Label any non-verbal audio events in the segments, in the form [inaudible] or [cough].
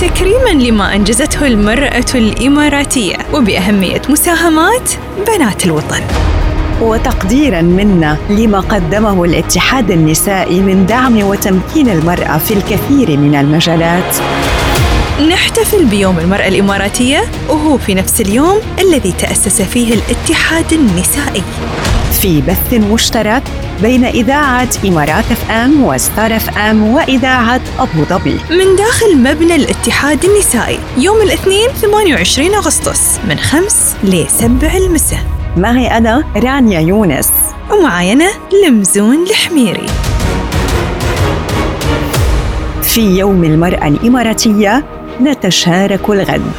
تكريما لما أنجزته المرأة الإماراتية وبأهمية مساهمات بنات الوطن. وتقديرا منا لما قدمه الاتحاد النسائي من دعم وتمكين المرأة في الكثير من المجالات. نحتفل بيوم المرأة الإماراتية وهو في نفس اليوم الذي تأسس فيه الاتحاد النسائي. في بث مشترك بين إذاعة إمارات FM و Star FM وإذاعة أبو ظبي. من داخل مبنى الاتحاد النسائي يوم الاثنين 28 أغسطس من 5 ل 7 المساء. معي أنا رانيا يونس. ومعي أنا لمزون الحميري. في يوم المرأة الإماراتية نتشارك الغد.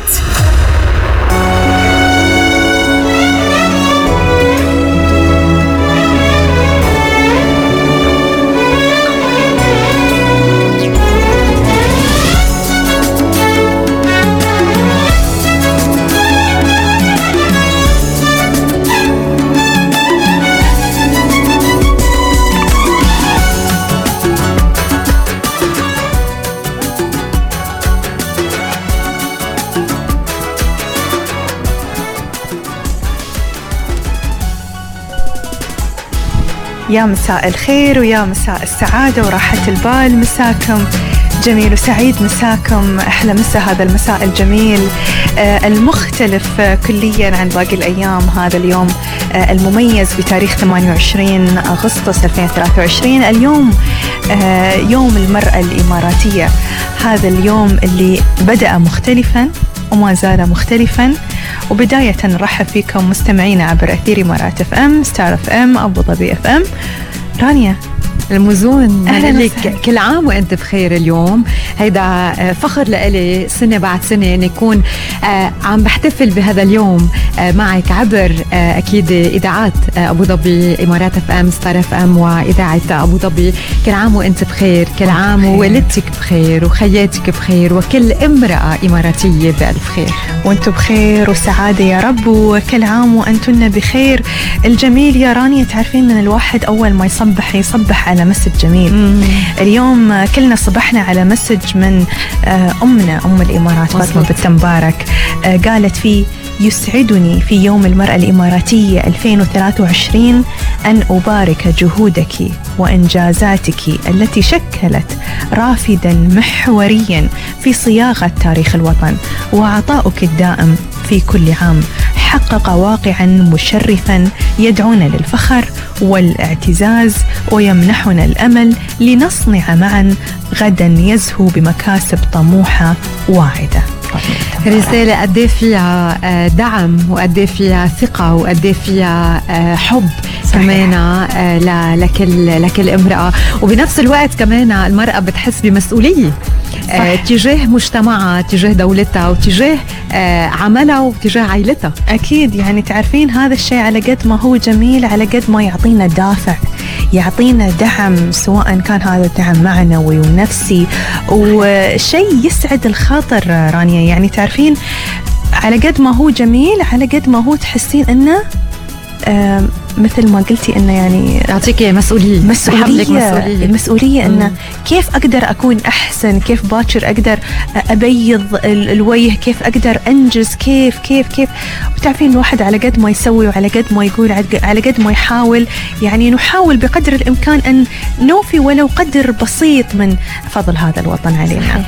يا مساء الخير ويا مساء السعادة وراحة البال. مساكم جميل وسعيد مساكم أحلى مساء. هذا المساء الجميل آه المختلف آه كليا عن باقي الأيام. هذا اليوم آه المميز بتاريخ 28 أغسطس 2023 اليوم يوم المرأة الإماراتية. هذا اليوم اللي بدأ مختلفا وما زال مختلفا. وبداية نرحب فيكم مستمعينا عبر أثير إمارات FM Star FM أبو ظبي FM رانيا المزون أهلاً لك. كل عام وأنت بخير اليوم. هيدا فخر لإلي سنة بعد سنة إن يكون آه، عم بحتفل بهذا اليوم آه، معك عبر آه، أكيد إذاعات آه، أبو ظبي إمارات FM Star FM وإذاعة أبو ظبي. كل عام وأنت بخير كل عام. ووالدتك بخير وخياتك بخير وكل امرأة إماراتية بألف خير. وأنتم بخير وسعادة يا رب وكل عام وأنتن بخير. الجميل يا رانيا تعرفين ان الواحد أول ما يصبح يصبح على message جميل. اليوم آه، كلنا صبحنا على message من آه، أمنا أم الإمارات فاطمة. بنت مبارك. آه، قالت فيه يسعدني في يوم المرأة الإماراتية 2023 أن أبارك جهودك وإنجازاتك التي شكلت رافدا محوريا في صياغة تاريخ الوطن. وعطاؤك الدائم في كل عام. حقق واقعا مشرفا يدعونا للفخر والاعتزاز ويمنحنا الأمل لنصنع معا غدا يزهو بمكاسب طموحة واعدة. رسالة قد إيه فيها آه، دعم وقد إيه فيها ثقة وقد إيه فيها آه، حب صحيح. كمان آه، لكل لكل امرأة وبنفس الوقت كمان المرأة بتحس بمسؤولية صح. تجاه مجتمعها تجاه دولتها وتجاه عملها وتجاه عائلتها أكيد يعني تعرفين هذا الشيء على قد ما هو جميل على قد ما يعطينا دافع يعطينا دعم سواء كان هذا الدعم معنوي ونفسي. وشيء يسعد الخاطر رانيا يعني تعرفين على قد ما هو جميل على قد ما هو تحسين إنه مثل ما قلتي إنه يعني بحملك مسؤولية. مسؤولية المسؤولية مم. انه كيف أقدر أكون أحسن؟ كيف باكر أقدر أبيض ال- الوجه؟ كيف أقدر أنجز؟ كيف كيف كيف؟ وتعرفين الواحد على قد ما يسوي وعلى قد ما يقول على قد- ما يحاول. يعني نحاول بقدر الإمكان أن نوفي ولو قدر بسيط من فضل هذا الوطن علينا.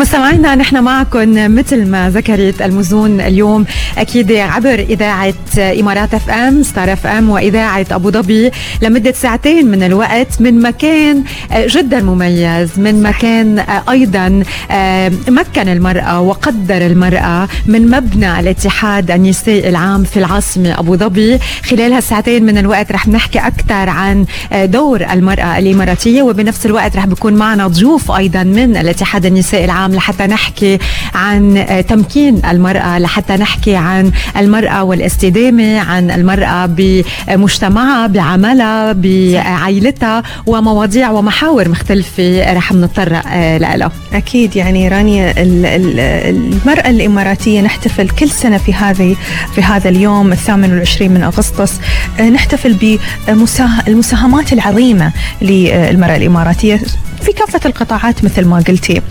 مستمعينا نحن معكم مثل ما ذكرت المزون اليوم أكيد عبر إذاعة إمارات FM Star FM وإذاعة أبو ظبي لمدة ساعتين من الوقت من مكان آه، جدا مميز من مكان آه، أيضا آه، مكن المرأة وقدر المرأة من مبنى الاتحاد النسائي العام في العاصمة أبو ظبي. خلال هالساعتين من الوقت رح نحكي أكثر عن دور المرأة الإماراتية وبنفس الوقت رح بيكون معنا ضيوف أيضا من الاتحاد النسائي العام لحتى نحكي عن تمكين المرأة لحتى نحكي عن المرأة والاستدامة عن المرأة بمجتمعها بعملها بعائلتها ومواضيع ومحاور مختلفة رح نتطرق آه، لها أكيد يعني رانيا ال- ال- المرأة الإماراتية نحتفل كل سنة في هذه في هذا اليوم الثامن والعشرين من أغسطس آه، نحتفل بالمساهمات العظيمة للمرأة الإماراتية. في كافة القطاعات مثل ما قلتي.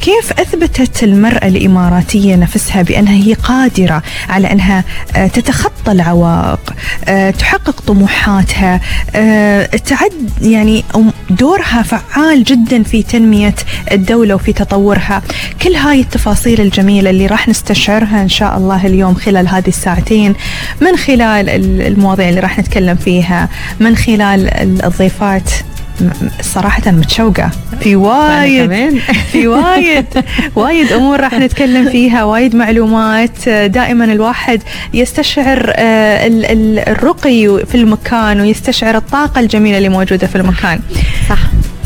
كيف أثبتت المرأة الإماراتية نفسها بأنها هي قادرة على أنها آه، تتخطى العوائق آه، تحقق طموحاتها آه، تعد يعني دورها فعال جدا في تنمية الدولة وفي تطورها. كل هاي التفاصيل الجميلة اللي راح نستشعرها إن شاء الله اليوم خلال هذه الساعتين من خلال المواضيع اللي راح نتكلم فيها من خلال الضيفات. صراحة متشوقة. في وايد [laughs] في وايد وايد أمور راح نتكلم فيها وايد معلومات. دائما الواحد يستشعر آه، الرقي في المكان ويستشعر الطاقة الجميلة اللي موجودة في المكان. صح.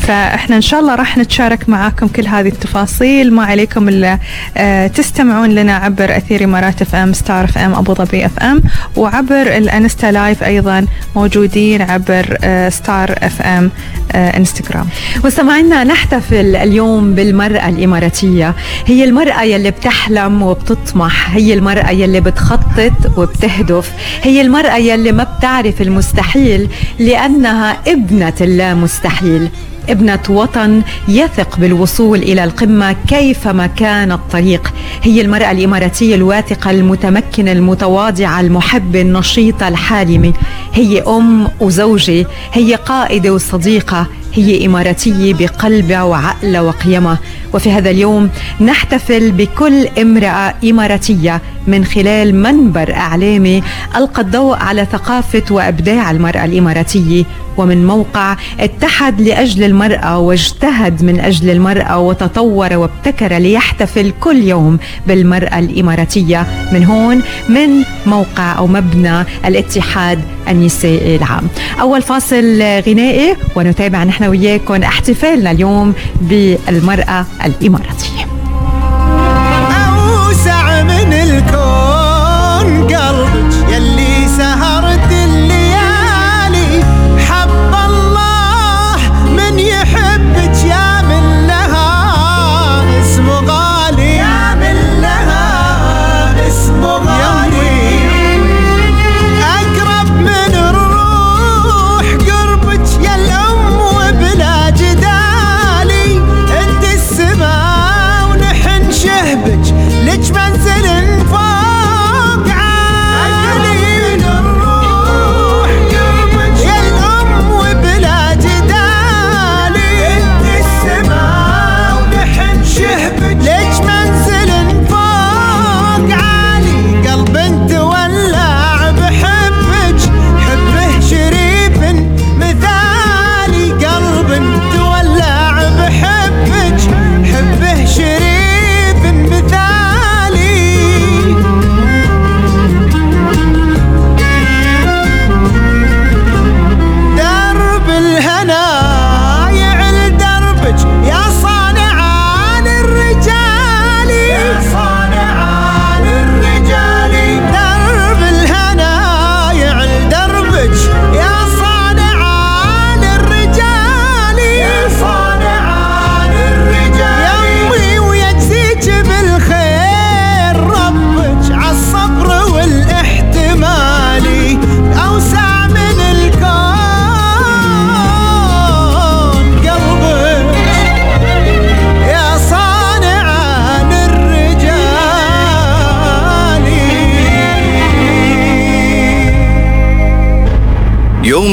فاحنا ان شاء الله راح نتشارك معاكم كل هذه التفاصيل. ما عليكم إلا آه، تستمعون لنا عبر أثير إمارات FM Star FM أبو ظبي FM وعبر ال Insta Live أيضا موجودين عبر Star FM انستغرام مستمعينا نحتفل اليوم بالمرأة الإماراتية. هي المرأة يلي بتحلم وبتطمح هي المرأة يلي بتخطط وبتهدف هي المرأة يلي ما بتعرف المستحيل لأنها ابنة اللا مستحيل. ابنة وطن يثق بالوصول إلى القمة كيفما كان الطريق. هي المرأة الإماراتية الواثقة المتمكنة المتواضعة المحبة النشيطة الحالمة هي أم وزوجة هي قائدة وصديقة هي إماراتية بقلبها وعقلها وقيمها وفي هذا اليوم نحتفل بكل امرأة إماراتية من خلال منبر إعلامي ألقى الضوء على ثقافة وإبداع المرأة الإماراتية. ومن موقع اتحد لأجل المرأة واجتهد من أجل المرأة وتطور وابتكر ليحتفل كل يوم بالمرأة الإماراتية. من هون من موقع أو مبنى الاتحاد النسائي العام. أول فاصل غنائي ونتابع نحن وياكم احتفالنا اليوم بالمرأة الإماراتية. أوسع من الكون.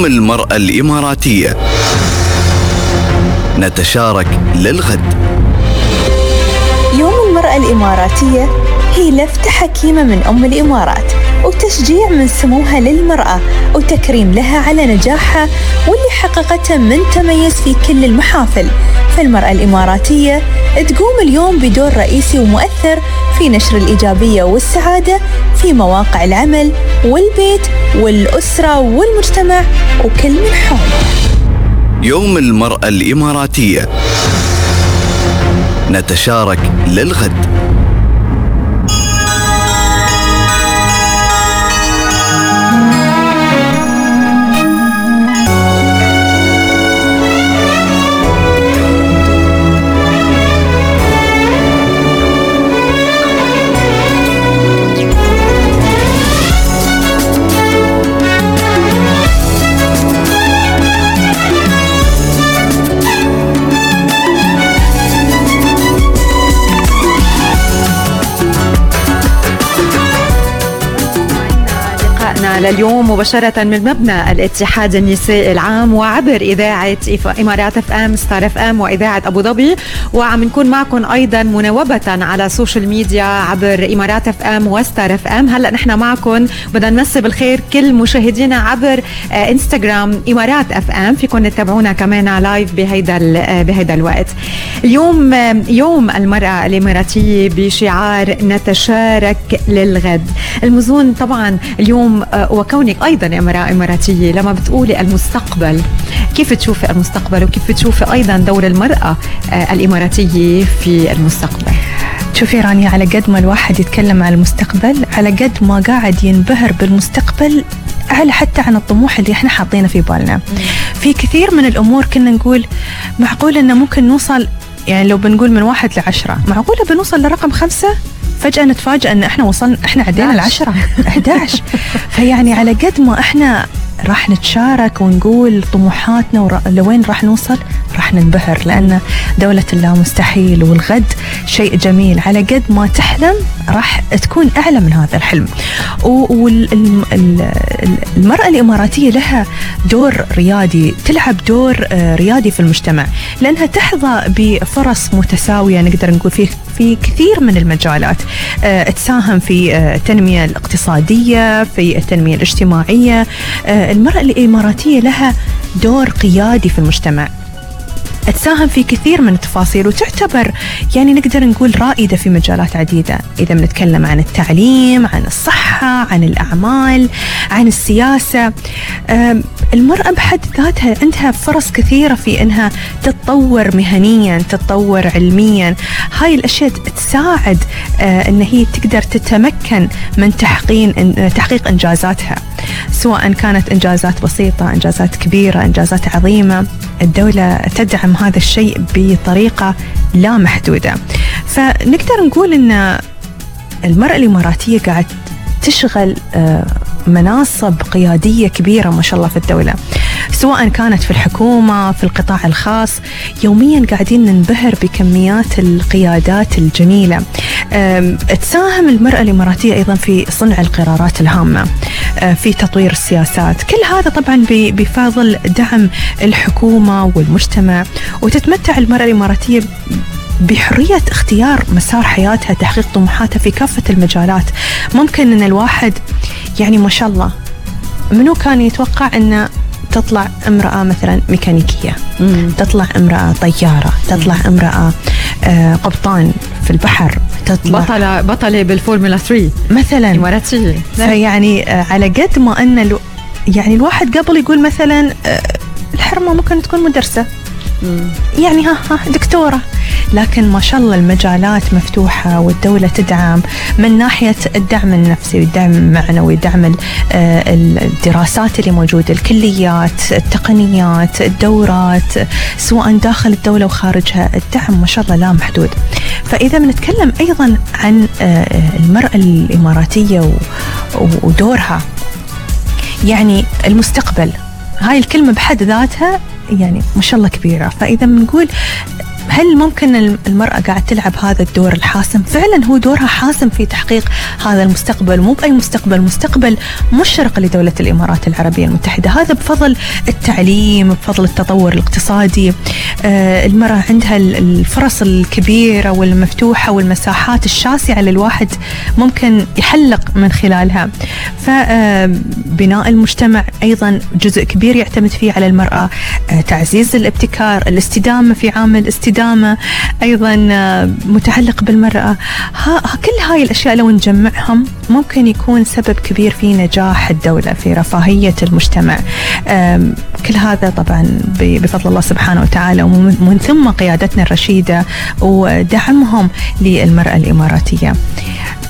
يوم المرأة الإماراتية. نتشارك للغد. يوم المرأة الإماراتية هي لفتة حكيمة من أم الإمارات وتشجيع من سموها للمرأة وتكريم لها على نجاحها واللي حققته من تميز في كل المحافل. فالمرأة الإماراتية تقوم اليوم بدور رئيسي ومؤثر في نشر الإيجابية والسعادة في مواقع العمل والبيت والأسرة والمجتمع وكل من حوله يوم المرأة الإماراتية. نتشارك للغد. لليوم مباشرة من مبنى الاتحاد النسائي العام وعبر إذاعة إمارات FM Star FM وإذاعة أبو ظبي. وعم نكون معكم أيضا مناوبة على ال social media عبر إمارات FM و Star FM هلأ نحن معكم بدنا نمسي بالخير كل مشاهدينا عبر آه، انستغرام إمارات FM فيكم تتابعونا كمان live بهيدا آه، بهيدا الوقت. اليوم آه، يوم المرأة الإماراتية بشعار نتشارك للغد. المزون طبعا اليوم آه، وكونك أيضا امراه إماراتية لما بتقولي المستقبل. كيف تشوفي المستقبل وكيف تشوفي أيضا دور المرأة آه، الإماراتية في المستقبل؟ شوفي رانيا على قد ما الواحد يتكلم عن المستقبل على قد ما قاعد ينبهر بالمستقبل على حتى عن الطموح اللي إحنا حاطينه في بالنا. في كثير من الأمور كنا نقول معقول إنه ممكن نوصل يعني لو بنقول من واحد لعشرة معقولة بنوصل لرقم خمسة؟ فجأة نتفاجأ إن إحنا وصلنا إحنا عدينا العشرة. 11 فيعني على قد ما إحنا راح نتشارك ونقول طموحاتنا لوين راح نوصل راح ننبهر لأن دولة الله مستحيل والغد شيء جميل. على قد ما تحلم راح تكون أعلى من هذا الحلم. والمرأة الإماراتية لها دور ريادي تلعب دور آه، ريادي في المجتمع لأنها تحظى بفرص متساوية نقدر نقول في في كثير من المجالات. آه، تساهم في آه، التنمية الاقتصادية في التنمية الاجتماعية. آه، المرأة الإماراتية لها دور قيادي في المجتمع. تساهم في كثير من التفاصيل وتعتبر يعني نقدر نقول رائدة في مجالات عديدة. إذا بنتكلم عن التعليم عن الصحة عن الأعمال عن السياسة المرأة بحد ذاتها عندها فرص كثيرة في أنها تتطور مهنيا تتطور علميا. هاي الأشياء تساعد أن هي تقدر تتمكن من تحقيق تحقيق إنجازاتها. سواء كانت إنجازات بسيطة إنجازات كبيرة إنجازات عظيمة. الدولة تدعم هذا الشيء بطريقة لا محدودة. فنقدر نقول أن المرأة الإماراتية قاعد تشغل آه، مناصب قيادية كبيرة ما شاء الله في الدولة. سواء كانت في الحكومة في القطاع الخاص يوميا قاعدين ننبهر بكميات القيادات الجميلة. آم، تساهم المرأة الإماراتية أيضا في صنع القرارات الهامة آه، في تطوير السياسات. كل هذا طبعا بفضل دعم الحكومة والمجتمع. وتتمتع المرأة الإماراتية بحرية اختيار مسار حياتها تحقيق طموحاتها في كافة المجالات. ممكن أن الواحد يعني ما شاء الله منو كان يتوقع أن تطلع امرأة مثلا ميكانيكية؟ تطلع امرأة طيارة تطلع امرأة آه، قبطان في البحر تطلع بطلة بطلة بالفورمولا 3 مثلا. إماراتية فيعني آه، على قد ما إن ألو يعني الواحد قبل يقول مثلا آه، الحرمة ممكن تكون مدرسة. يعني ها ها دكتورة. لكن ما شاء الله المجالات مفتوحة والدولة تدعم من ناحية الدعم النفسي والدعم المعنوي دعم آه، الدراسات اللي موجودة الكليات التقنيات الدورات سواء داخل الدولة وخارجها الدعم ما شاء الله لا محدود. فإذا بنتكلم أيضا عن آه، المرأة الإماراتية ودورها. يعني المستقبل. هاي الكلمة بحد ذاتها يعني ما شاء الله كبيرة. فإذا بنقول هل ممكن المرأة قاعد تلعب هذا الدور الحاسم؟ فعلا هو دورها حاسم في تحقيق هذا المستقبل مو بأي مستقبل مستقبل مشرق لدولة الإمارات العربية المتحدة. هذا بفضل التعليم بفضل التطور الاقتصادي. آه، المرأة عندها ال- الفرص الكبيرة والمفتوحة والمساحات الشاسعة اللي الواحد ممكن يحلق من خلالها. فبناء المجتمع أيضا جزء كبير يعتمد فيه على المرأة. آه، تعزيز الابتكار الاستدامة في عامل استدامة أيضا آه، متعلق بالمرأة. ها كل هاي الأشياء لو نجمعهم ممكن يكون سبب كبير في نجاح الدولة في رفاهية المجتمع. كل هذا طبعا بفضل الله سبحانه وتعالى ومن من ثم قيادتنا الرشيدة ودعمهم للمرأة الإماراتية.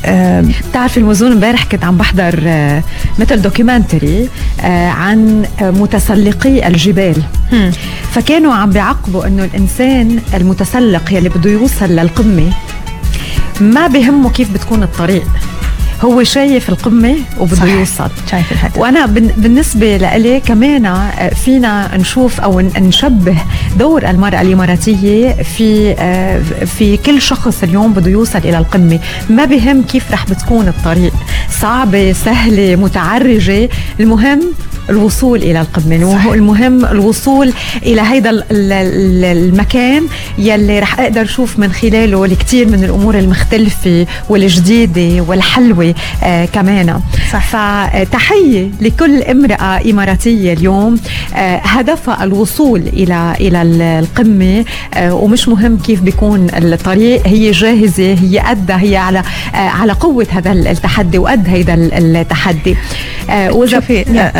آم، بتعرف المزون امبارح كنت عم بحضر آه، مثل دوكيومنتري آه، عن متسلقي الجبال. فكانوا عم بيعقبوا إنه الإنسان المتسلق يلي بده يوصل للقمة ما بهمه كيف بتكون الطريق. هو شايف القمة وبده. يوصل. شايف الهدف. وأنا بالنسبة لإلي كمان آه، فينا نشوف أو نشبه دور المرأة الإماراتية في آه، في كل شخص اليوم بده يوصل إلى القمة. ما بهم كيف رح بتكون الطريق. صعبة سهلة متعرجة. المهم الوصول إلى القمه صحيح. المهم الوصول إلى هيدا ال- ال- ال- المكان يلي رح أقدر أشوف من خلاله الكثير من الأمور المختلفة والجديدة والحلوة آه كمان صح. فتحية لكل امرأة إماراتية اليوم آه هدفها الوصول إلى إلى ال- القمة آه ومش مهم كيف بيكون الطريق هي جاهزة هي قدها هي على آه على قوة هذا التحدي وقد هيدا ال- التحدي آه وإذا- شوفي نعم.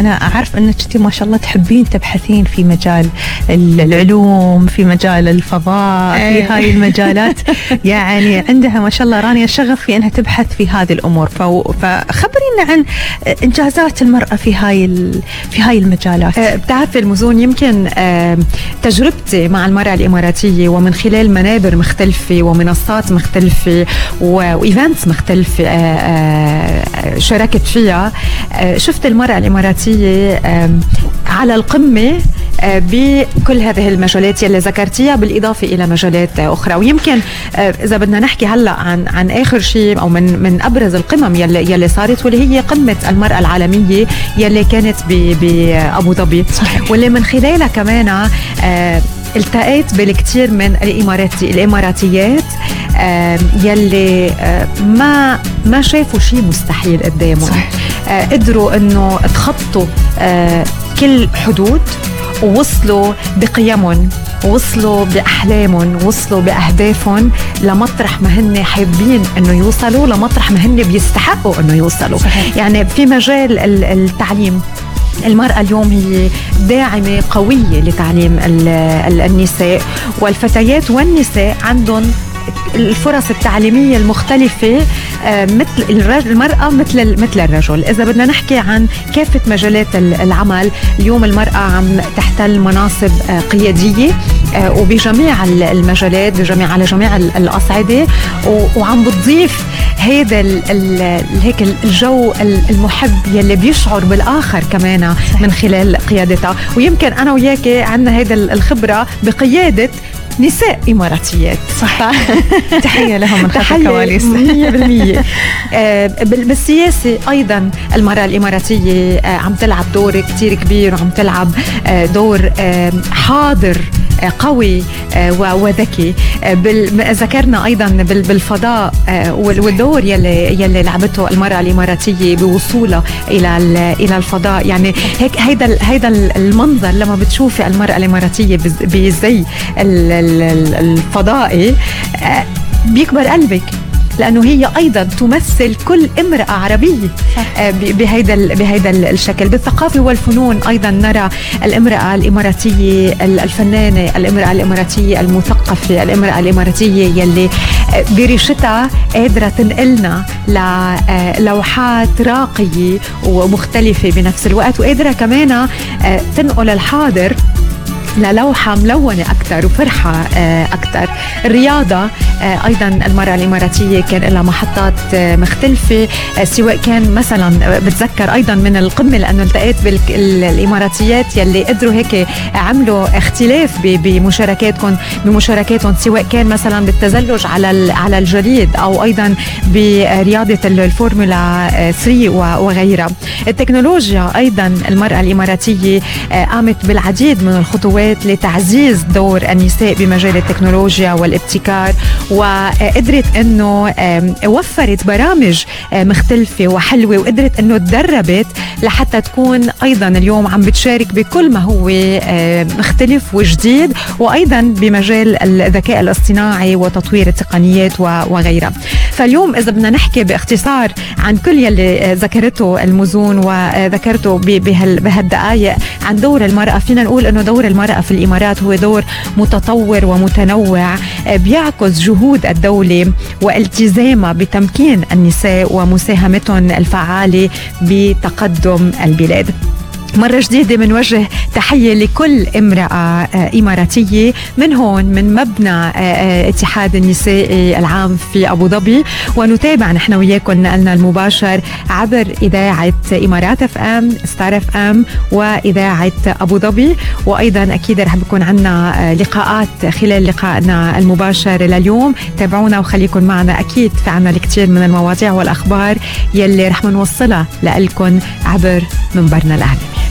أنا أعرف أنك انت ما شاء الله تحبين تبحثين في مجال ال- العلوم في مجال الفضاء في إيه. هاي المجالات. [laughs] يعني عندها ما شاء الله رانيا شغف في أنها تبحث في هذه الأمور. فخبرينا عن إنجازات المرأة في هاي في هاي المجالات. آه، بتعرفي المزون يمكن تجربتي مع المرأة الإماراتية ومن خلال منابر مختلفة ومنصات مختلفة و- وإيفنتس مختلفة آه، آه، شاركت فيها. شفت المرأة الإماراتية آه، على القمة آه، بكل هذه المجالات يلي ذكرتيها بالإضافة إلى مجالات أخرى ويمكن آه، إذا بدنا نحكي هلأ عن عن آخر شيء أو من من أبرز القمم يلي يلي صارت واللي هي قمة المرأة العالمية يلي كانت ب- بأبو ظبي صحيح. واللي من خلالها كمان آه، التقيت بالكثير من الاماراتي الإماراتيات يلي ما ما شافوا شيء مستحيل قدامهم صح. آه، قدروا إنه تخطوا آه، كل حدود ووصلوا بقيمهم وصلوا بأحلامهم وصلوا بأهدافهم لمطرح ما هن حابين إنه يوصلوا لمطرح ما هن بيستحقوا إنه يوصلوا صحيح. يعني في مجال ال- التعليم المرأة اليوم هي داعمة قوية لتعليم ال- ال- النساء والفتيات والنساء عندهم الفرص التعليمية المختلفة مثل الرجل المرأة مثل مثل الرجل. إذا بدنا نحكي عن كافة مجالات ال- العمل اليوم المرأة عم تحتل مناصب آه، قيادية آه، وبجميع ال- المجالات بجميع على جميع ال- الأصعدة وعم بتضيف هيدا هيك الجو ال- المحب يلي بيشعر بالآخر كمان من خلال قيادتها. ويمكن أنا وياك عندنا هيدا ال- الخبرة بقيادة نساء إماراتيات صح؟ [laughs] تحية لهم من خلف تحية الكواليس. 100% آه، بال- بالسياسة أيضا المرأة الإماراتية آه، عم تلعب دور كتير كبير وعم تلعب آه، دور حاضر قوي وذكي. ذكرنا أيضا بال- بالفضاء وال- والدور يلي يلي لعبته المرأة الإماراتية بوصولها إلى ال- إلى الفضاء. يعني هيك هيدا هيدا ال- المنظر لما بتشوفي المرأة الإماراتية بز- بزي الفضائي آه، بيكبر قلبك لأنه هي أيضا تمثل كل امرأة عربية. آه، بهيدا بهيدا ال- الشكل. بالثقافة والفنون أيضا نرى الامرأة الإماراتية ال- الفنانة الامرأة الإماراتية المثقفة الامرأة الإماراتية يلي آه، بريشتها قادرة تنقلنا للوحات راقية ومختلفة بنفس الوقت وقادرة كمان تنقل الحاضر للوحة ملونة أكثر وفرحة آه، أكثر. الرياضة آه، أيضا المرأة الإماراتية كان لها محطات آه، مختلفة. سواء كان مثلا بتذكر أيضا من القمة لأنه التقيت بالإماراتيات يلي قدروا هيك عملوا اختلاف ب- بمشاركاتكم بمشاركاتهم. سواء كان مثلا بالتزلج على على الجليد أو أيضا برياضة ال- الفورمولا آه، 3 و- وغيرها. التكنولوجيا أيضا المرأة الإماراتية قامت بالعديد من الخطوات لتعزيز دور النساء بمجال التكنولوجيا والابتكار وقدرت إنه وفرت برامج مختلفة وحلوة وقدرت إنه تدربت لحتى تكون أيضا اليوم عم بتشارك بكل ما هو مختلف وجديد وأيضا بمجال الذكاء الاصطناعي وتطوير التقنيات وغيرها. فاليوم إذا بدنا نحكي باختصار عن كل يلي آه، ذكرته المزون وذكرته بهالدقائق عن دور المرأة فينا نقول إنه دور المرأة في الإمارات هو دور متطور ومتنوع آه، بيعكس جهود الدولة والتزامها بتمكين النساء ومساهمتهم الفعالة بتقدم البلاد. مرة جديدة بنوجه تحية لكل امرأة آه، إماراتية من هون من مبنى آه، آه، اتحاد النسائي العام في أبو ظبي. ونتابع نحن وياكم نقلنا المباشر عبر إذاعة إمارات FM Star FM وإذاعة أبو ظبي. وأيضا أكيد رح بكون عنا لقاءات خلال لقائنا المباشر لليوم. تابعونا وخليكم معنا أكيد في عنا الكثير من المواضيع والأخبار يلي رح نوصلها لكم عبر منبرنا الإعلامي.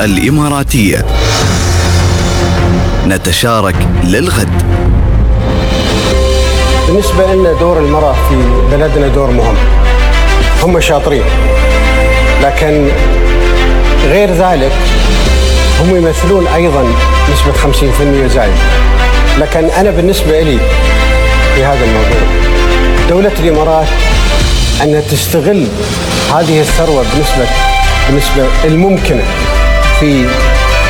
الإماراتية. نتشارك للغد. بالنسبة لنا دور المرأة في بلدنا دور مهم. هم شاطرين. لكن غير ذلك هم يمثلون أيضا نسبة 50% زايد. لكن أنا بالنسبة لي في هذا الموضوع دولة الإمارات أنها تستغل هذه الثروة بنسبة بالنسبة الممكنة. في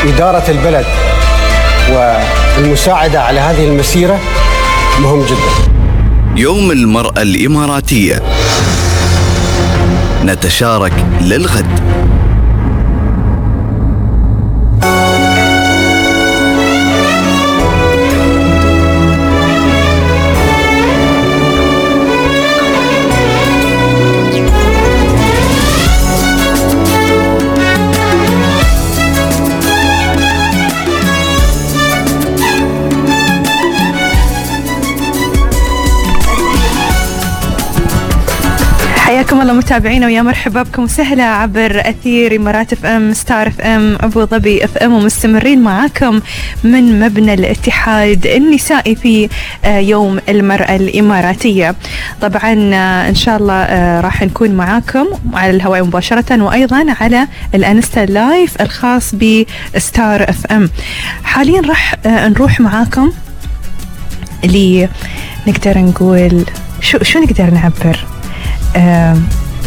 إدارة البلد والمساعدة على هذه المسيرة مهم جدا. يوم المرأة الإماراتية. نتشارك للغد. الله متابعينا ويا مرحبا بكم وسهلا عبر أثير إمارات FM Star FM أبو ظبي FM ومستمرين معاكم من مبنى الاتحاد النسائي في آه، يوم المرأة الإماراتية. طبعا آه، إن شاء الله آه، راح نكون معاكم على الهواء مباشرة وأيضا على ال Insta Live الخاص ب Star FM. حاليا راح نروح معاكم ل نقدر نقول شو شو نقدر نعبر؟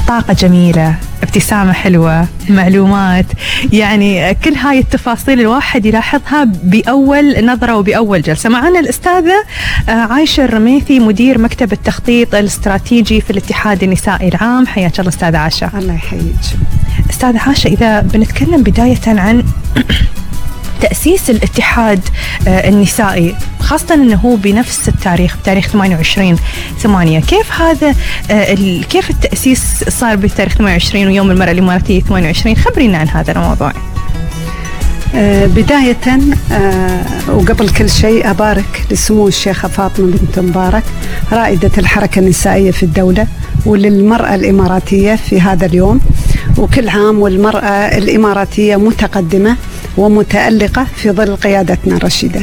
طاقة جميلة ابتسامة حلوة معلومات. يعني كل هاي التفاصيل الواحد يلاحظها بأول نظرة وبأول جلسة. معنا الأستاذة آه، عايشة الرميثي مدير مكتب التخطيط الاستراتيجي في الاتحاد النسائي العام. حياك الله أستاذة عاشة الله يحييك. أستاذة عاشة إذا بنتكلم بداية عن تأسيس الاتحاد آه، النسائي خاصة أنه هو بنفس التاريخ بتاريخ 28 8 كيف هذا آه، كيف التأسيس صار بتاريخ 28 ويوم المرأة الإماراتية 28 خبرينا عن هذا الموضوع. آه، بداية وقبل كل شيء أبارك لسمو الشيخة فاطمة بنت مبارك رائدة الحركة النسائية في الدولة وللمرأة الإماراتية في هذا اليوم. وكل عام والمرأة الإماراتية متقدمة ومتألقة في ظل قيادتنا الرشيدة.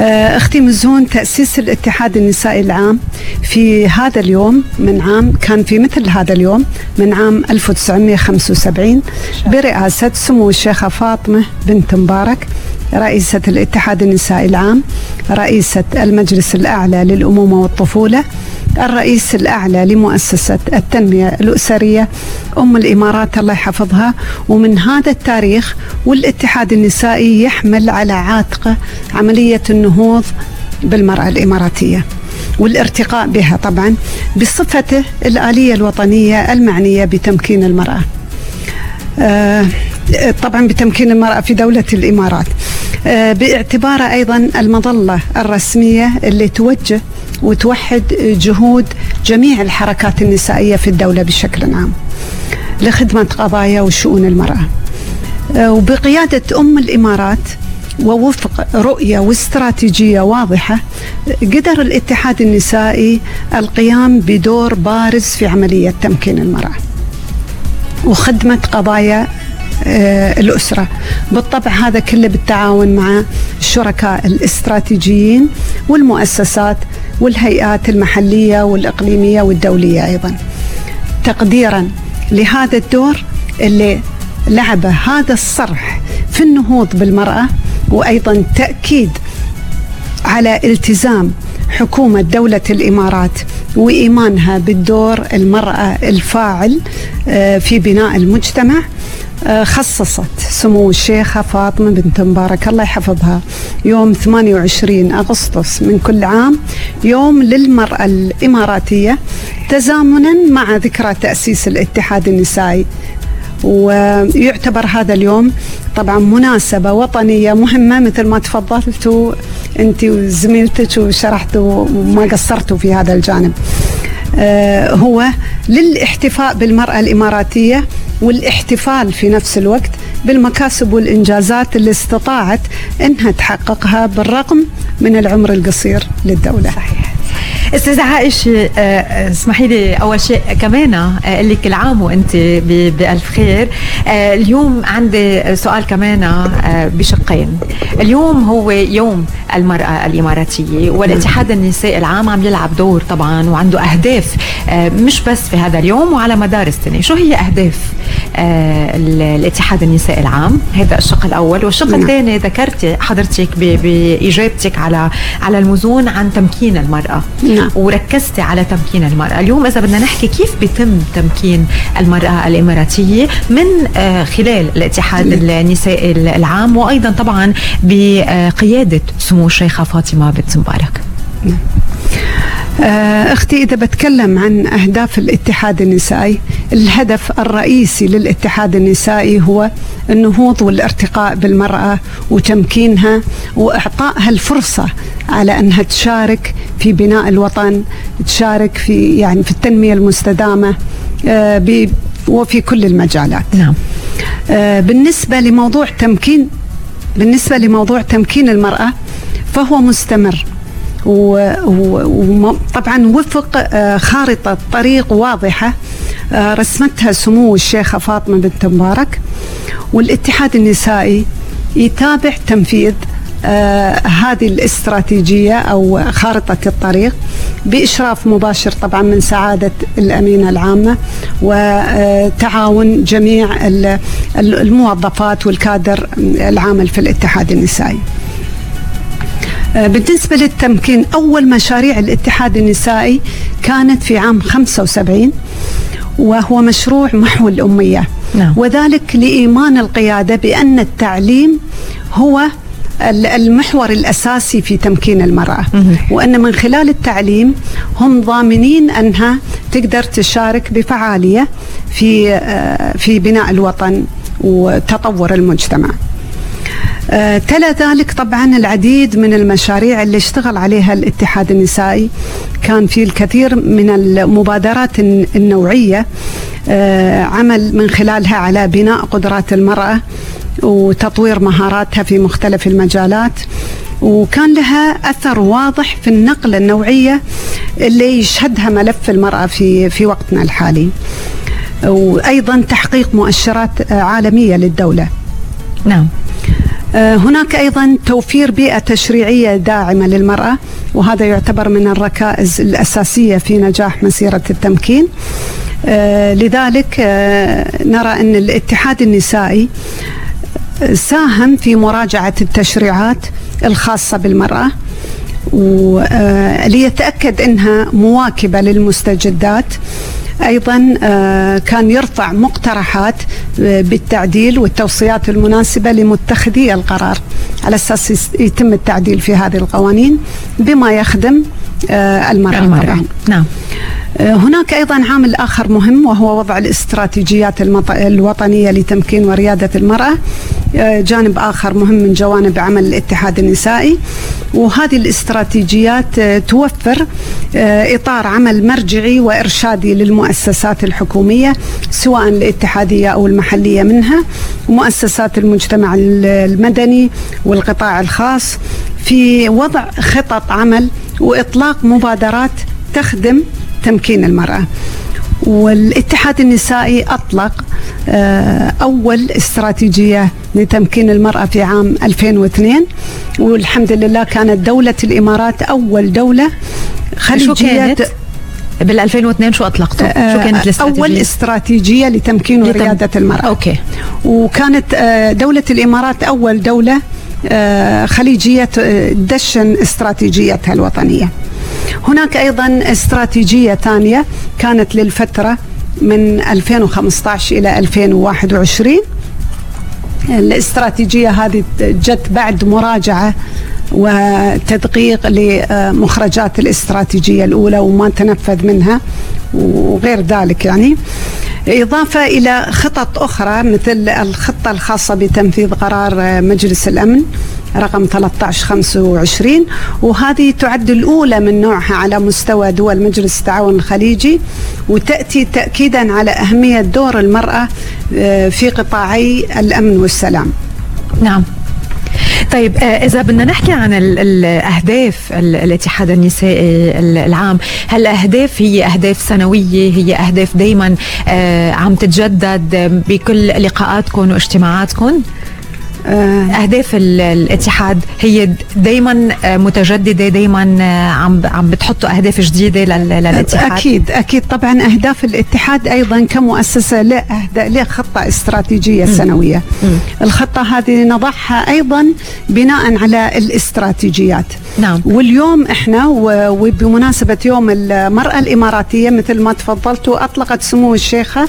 آه، أختي مزون تأسيس الاتحاد النسائي العام في هذا اليوم من عام كان في مثل هذا اليوم من عام 1975 برئاسة سمو الشيخة فاطمة بنت مبارك رئيسة الاتحاد النسائي العام رئيسة المجلس الأعلى للأمومة والطفولة الرئيس الأعلى لمؤسسة التنمية الأسرية أم الإمارات الله يحفظها. ومن هذا التاريخ والاتحاد النسائي يحمل على عاتقه عملية النهوض بالمرأة الإماراتية والارتقاء بها طبعا بصفته الآلية الوطنية المعنية بتمكين المرأة. آه طبعا بتمكين المرأة في دولة الإمارات. آه باعتباره أيضا المظلة الرسمية اللي توجه وتوحد جهود جميع الحركات النسائية في الدولة بشكل عام لخدمة قضايا وشؤون المرأة. آه، وبقيادة أم الإمارات ووفق رؤية واستراتيجية واضحة قدر الاتحاد النسائي القيام بدور بارز في عملية تمكين المرأة. وخدمة قضايا الأسرة. بالطبع هذا كله بالتعاون مع الشركاء الاستراتيجيين والمؤسسات والهيئات المحلية والإقليمية والدولية أيضا. تقديرا لهذا الدور اللي لعبه هذا الصرح في النهوض بالمرأة وأيضا تأكيد على التزام حكومة دولة الإمارات وإيمانها بالدور المرأة الفاعل آه، في بناء المجتمع. آه، خصصت سمو الشيخة فاطمة بنت مبارك. الله يحفظها. يوم 28 أغسطس من كل عام يوم للمرأة الإماراتية تزامنا مع ذكرى تأسيس الاتحاد النسائي. ويعتبر هذا اليوم طبعا مناسبة وطنية مهمة مثل ما تفضلتوا أنت وزميلتك وشرحتوا وما قصرتوا في هذا الجانب. آه، هو للاحتفاء بالمرأة الإماراتية والاحتفال في نفس الوقت بالمكاسب والإنجازات اللي استطاعت أنها تحققها بالرغم من العمر القصير للدولة. صحيح. أستاذة عائشة آه، آه، اسمحي لي أول شيء كمان أقول لك العام وأنت بألف خير. اليوم عندي سؤال كمان بشقين. اليوم هو يوم المرأة الإماراتية والاتحاد النسائي العام عم يلعب دور طبعا وعنده أهداف مش بس في هذا اليوم وعلى مدار السنة. شو هي أهداف آه، الاتحاد النسائي العام؟ هذا الشق الأول. والشق نعم. الثاني ذكرتي حضرتك بإجابتك على على المزون عن تمكين المرأة. نعم. وركزتي على تمكين المرأة اليوم إذا بدنا نحكي كيف بيتم تمكين المرأة الإماراتية من آه، خلال الاتحاد. النسائي العام وأيضا طبعا بقيادة سمو الشيخة فاطمة بنت مبارك نعم. آه، أختي إذا بتكلم عن أهداف الاتحاد النسائي الهدف الرئيسي للاتحاد النسائي هو النهوض والارتقاء بالمرأة وتمكينها وإعطائها الفرصة على أنها تشارك في بناء الوطن تشارك في يعني في التنمية المستدامة آه، وفي كل المجالات. نعم. آه، بالنسبة لموضوع تمكين بالنسبة لموضوع تمكين المرأة فهو مستمر. وطبعا وفق آه، خارطة طريق واضحة آه، رسمتها سمو الشيخة فاطمة بنت مبارك والاتحاد النسائي يتابع تنفيذ آه هذه الاستراتيجية أو خارطة الطريق بإشراف مباشر طبعا من سعادة الأمينة العامة وتعاون جميع الموظفات والكادر العامل في الاتحاد النسائي. بالنسبة للتمكين أول مشاريع الاتحاد النسائي كانت في عام 75 وهو مشروع محو الأمية نعم. وذلك لإيمان القيادة بأن التعليم هو المحور الأساسي في تمكين المرأة وأن من خلال التعليم هم ضامنين أنها تقدر تشارك بفعالية في آه، في بناء الوطن وتطور المجتمع. آه، تلا ذلك طبعا العديد من المشاريع اللي اشتغل عليها الاتحاد النسائي كان في الكثير من المبادرات النوعية آه، عمل من خلالها على بناء قدرات المرأة وتطوير مهاراتها في مختلف المجالات وكان لها أثر واضح في النقله النوعية اللي يشهدها ملف المرأة في في وقتنا الحالي. وأيضا تحقيق مؤشرات عالمية للدولة. نعم. آه، هناك أيضا توفير بيئة تشريعية داعمة للمرأة وهذا يعتبر من الركائز الأساسية في نجاح مسيرة التمكين. آه، لذلك آه، نرى أن الاتحاد النسائي ساهم في مراجعة التشريعات الخاصة بالمرأة وليتأكد أنها مواكبة للمستجدات أيضا آه، كان يرفع مقترحات آه، بالتعديل والتوصيات المناسبة لمتخذي القرار على أساس يتم التعديل في هذه القوانين بما يخدم آه، المرأة, المرأة. نعم هناك أيضا عامل آخر مهم وهو وضع الاستراتيجيات الوطنية لتمكين وريادة المرأة. جانب آخر مهم من جوانب عمل الاتحاد النسائي. وهذه الاستراتيجيات توفر إطار عمل مرجعي وإرشادي للمؤسسات الحكومية سواء الاتحادية أو المحلية منها ومؤسسات المجتمع المدني والقطاع الخاص في وضع خطط عمل وإطلاق مبادرات تخدم تمكين المرأة والاتحاد النسائي أطلق آه، أول استراتيجية لتمكين المرأة في عام 2002 والحمد لله كانت دولة الإمارات أول دولة خليجية بال 2002 شو اطلقته؟ شو كانت الاستراتيجية؟ أول استراتيجية لتمكين لتم... ورياده المرأة. أوكي. وكانت آه، دولة الإمارات أول دولة آه، خليجية دشن استراتيجيتها الوطنية. هناك أيضا استراتيجية ثانية كانت للفترة من 2015 إلى 2021 الاستراتيجية هذه جت بعد مراجعة وتدقيق لمخرجات الاستراتيجية الأولى وما تنفذ منها وغير ذلك يعني. إضافة إلى خطط أخرى مثل الخطة الخاصة بتنفيذ قرار مجلس الأمن رقم 1325 وهذه تعد الأولى من نوعها على مستوى دول مجلس التعاون الخليجي وتأتي تأكيدا على أهمية دور المرأة آه، في قطاعي الأمن والسلام. نعم. طيب آه، إذا بدنا نحكي عن الأهداف الاتحاد النسائي العام هل الأهداف هي أهداف سنوية؟ هي أهداف دائما آه، عم تتجدد بكل لقاءاتكم واجتماعاتكم أهداف الاتحاد هي دائما آه، متجددة دائما آه، عم عم بتحطوا أهداف جديدة للاتحاد. أكيد أكيد. طبعا أهداف الاتحاد أيضا كمؤسسة له له خطة استراتيجية سنوية. الخطة هذه نضعها أيضا بناء على الاستراتيجيات. نعم. واليوم إحنا وبمناسبة يوم المرأة الإماراتية مثل ما تفضلتوا أطلقت سمو الشيخة آه،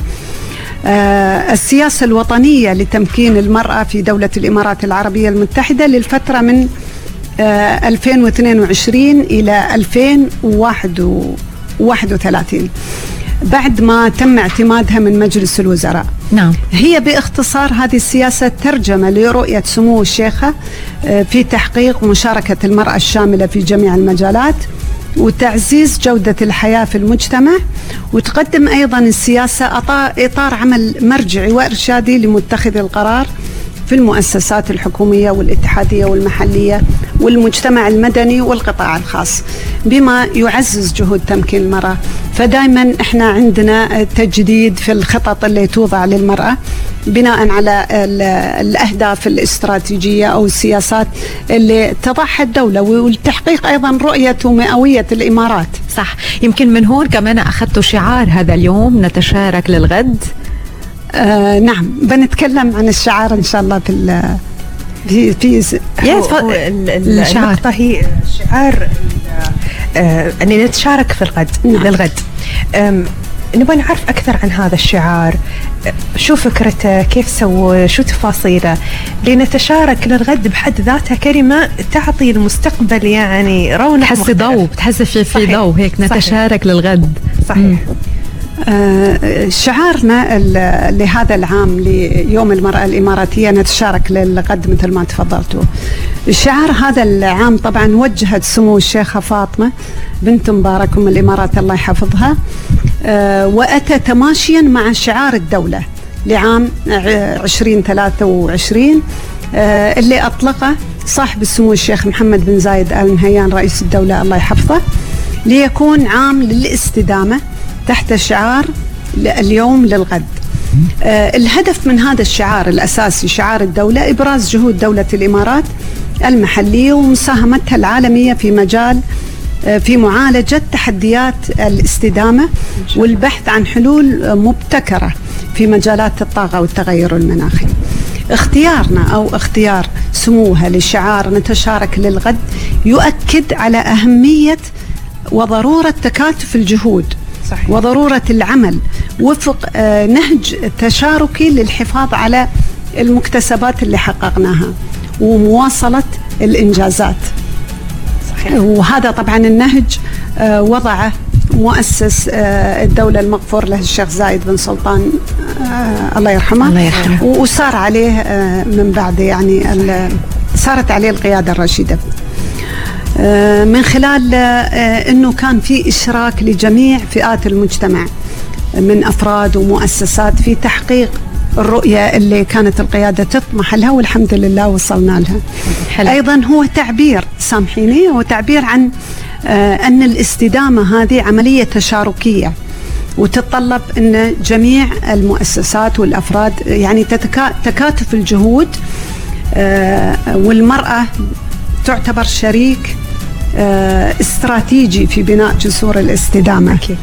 السياسة الوطنية لتمكين المرأة في دولة الإمارات العربية المتحدة للفترة من 2022 آه، إلى 2031 بعد ما تم اعتمادها من مجلس الوزراء. نعم. هي باختصار هذه السياسة ترجمة لرؤية سمو الشيخة آه، في تحقيق مشاركة المرأة الشاملة في جميع المجالات. وتعزيز جودة الحياة في المجتمع وتقدم أيضا السياسة إطار عمل مرجعي وإرشادي لمتخذ القرار. في المؤسسات الحكومية والاتحادية والمحلية والمجتمع المدني والقطاع الخاص. بما يعزز جهود تمكين المرأة فدائما إحنا عندنا تجديد في الخطط اللي توضع للمرأة بناء على الأهداف الاستراتيجية أو السياسات اللي تضعها الدولة والتحقيق أيضا رؤية ومئوية الإمارات. صح. يمكن من هون كمان أخذتوا شعار هذا اليوم نتشارك للغد. آه نعم بنتكلم عن الشعار إن شاء الله في في في النقطة هي شعار آه أن نتشارك في الغد نعم. للغد نبغى نعرف أكثر عن هذا الشعار. شو فكرته؟ كيف سووا شو تفاصيله؟ لنتشارك للغد بحد ذاتها كلمة تعطي المستقبل يعني رونق تحسي ضوء بتحسي في في ضوء هيك نتشارك صحيح. للغد. صحيح. مم. آه، شعارنا لهذا العام ليوم المرأة الإماراتية نتشارك للغد مثل ما تفضلتوا. الشعار هذا العام طبعا وجهت سمو الشيخة فاطمة بنت مبارك أم الإمارات الله يحفظها. آه، وأتى تماشيا مع شعار الدولة لعام 2023 آه، اللي أطلقه صاحب السمو الشيخ محمد بن زايد آل نهيان رئيس الدولة الله يحفظه ليكون عام للاستدامة تحت شعار اليوم للغد. آه الهدف من هذا الشعار الأساسي شعار الدولة إبراز جهود دولة الإمارات المحلية ومساهمتها العالمية في مجال آه في معالجة تحديات الاستدامة والبحث عن حلول مبتكرة في مجالات الطاقة والتغير المناخي. اختيارنا أو اختيار سموها للشعار نتشارك للغد يؤكد على أهمية وضرورة تكاتف الجهود صحيح. وضرورة العمل وفق آه، نهج تشاركي للحفاظ على المكتسبات اللي حققناها ومواصلة الإنجازات صحيح. وهذا طبعا النهج آه، وضعه مؤسس آه، الدولة المغفور له الشيخ زايد بن سلطان الله يرحمه الله يرحمه وسار عليه من بعد يعني سارت عليه القيادة الرشيدة من خلال آه، إنه كان في إشراك لجميع فئات المجتمع من أفراد ومؤسسات في تحقيق الرؤية اللي كانت القيادة تطمح لها والحمد لله وصلنا لها حلو. أيضا هو تعبير سامحيني هو تعبير عن آه، أن الاستدامة هذه عملية تشاركية وتتطلب أن جميع المؤسسات والأفراد يعني تكاتف الجهود والمرأة تعتبر شريك آه، استراتيجي في بناء جسور الاستدامة. أكيد.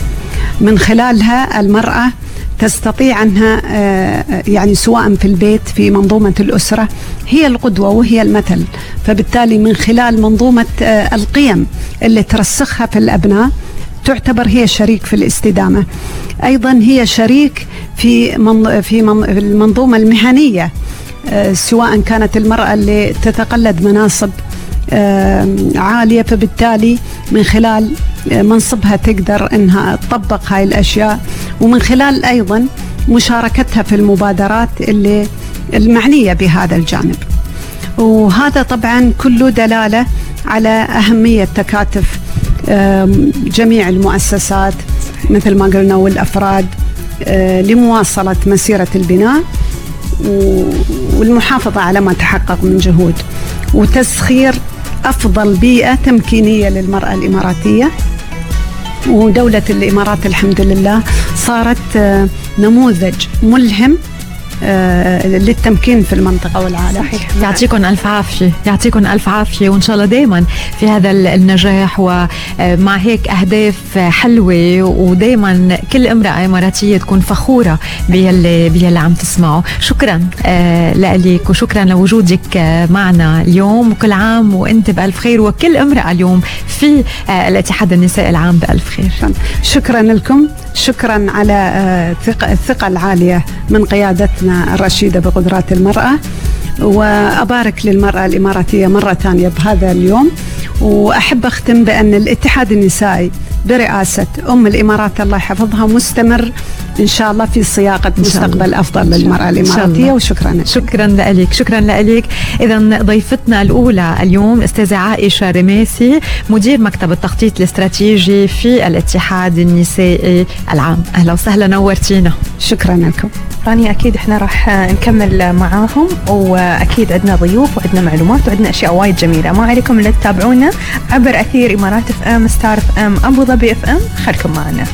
من خلالها المرأة تستطيع أنها آه، يعني سواء في البيت في منظومة الأسرة هي القدوة وهي المثل. فبالتالي من خلال منظومة آه، القيم اللي ترسخها في الأبناء تعتبر هي شريك في الاستدامة. أيضا هي شريك في في المنظومة المهنية سواء كانت المرأة اللي تتقلد مناصب عالية فبالتالي من خلال آه، منصبها تقدر إنها تطبق هاي الأشياء ومن خلال أيضا مشاركتها في المبادرات اللي المعنية بهذا الجانب. وهذا طبعا كله دلالة على أهمية تكاتف جميع المؤسسات مثل ما قلنا والأفراد آه، لمواصلة مسيرة البناء والمحافظة على ما تحقق من جهود. وتسخير أفضل بيئة تمكينية للمرأة الإماراتية. ودولة الإمارات الحمد لله صارت آه، نموذج ملهم للتمكين في المنطقة والعالم صحيح. يعطيكم ألف عافية. يعطيكم ألف عافية وإن شاء الله دائما في هذا النجاح ومع آه، هيك أهداف حلوة ودائما كل امرأة إماراتية تكون فخورة باللي باللي عم تسمعه. شكرا آه، لك وشكرا لوجودك معنا اليوم. وكل عام وإنت بألف خير وكل امرأة اليوم في الاتحاد النسائي العام بألف خير. شكرا. لكم. شكرا على الثقة العالية من قيادتنا. الرشيدة بقدرات المرأة وأبارك للمرأة الإماراتية مرة ثانية بهذا اليوم. وأحب أختم بأن الاتحاد النسائي برئاسة أم الإمارات الله يحفظها مستمر إن شاء الله في صياغة مستقبل أفضل للمرأة الاماراتيه وشكرا. لك شكرا لك شكرا لك. اذا ضيفتنا الأولى اليوم أستاذة عائشة رماسي مدير مكتب التخطيط الاستراتيجي في الاتحاد النسائي العام. أهلا وسهلا نورتينا. شكرا لكم. رانيا أكيد إحنا راح نكمل معاهم وأكيد عندنا ضيوف وعندنا معلومات وعندنا أشياء وايد جميلة. ما عليكم إلا تتابعونا عبر أثير إمارات FM Star FM أبو ظبي FM خلكم معنا.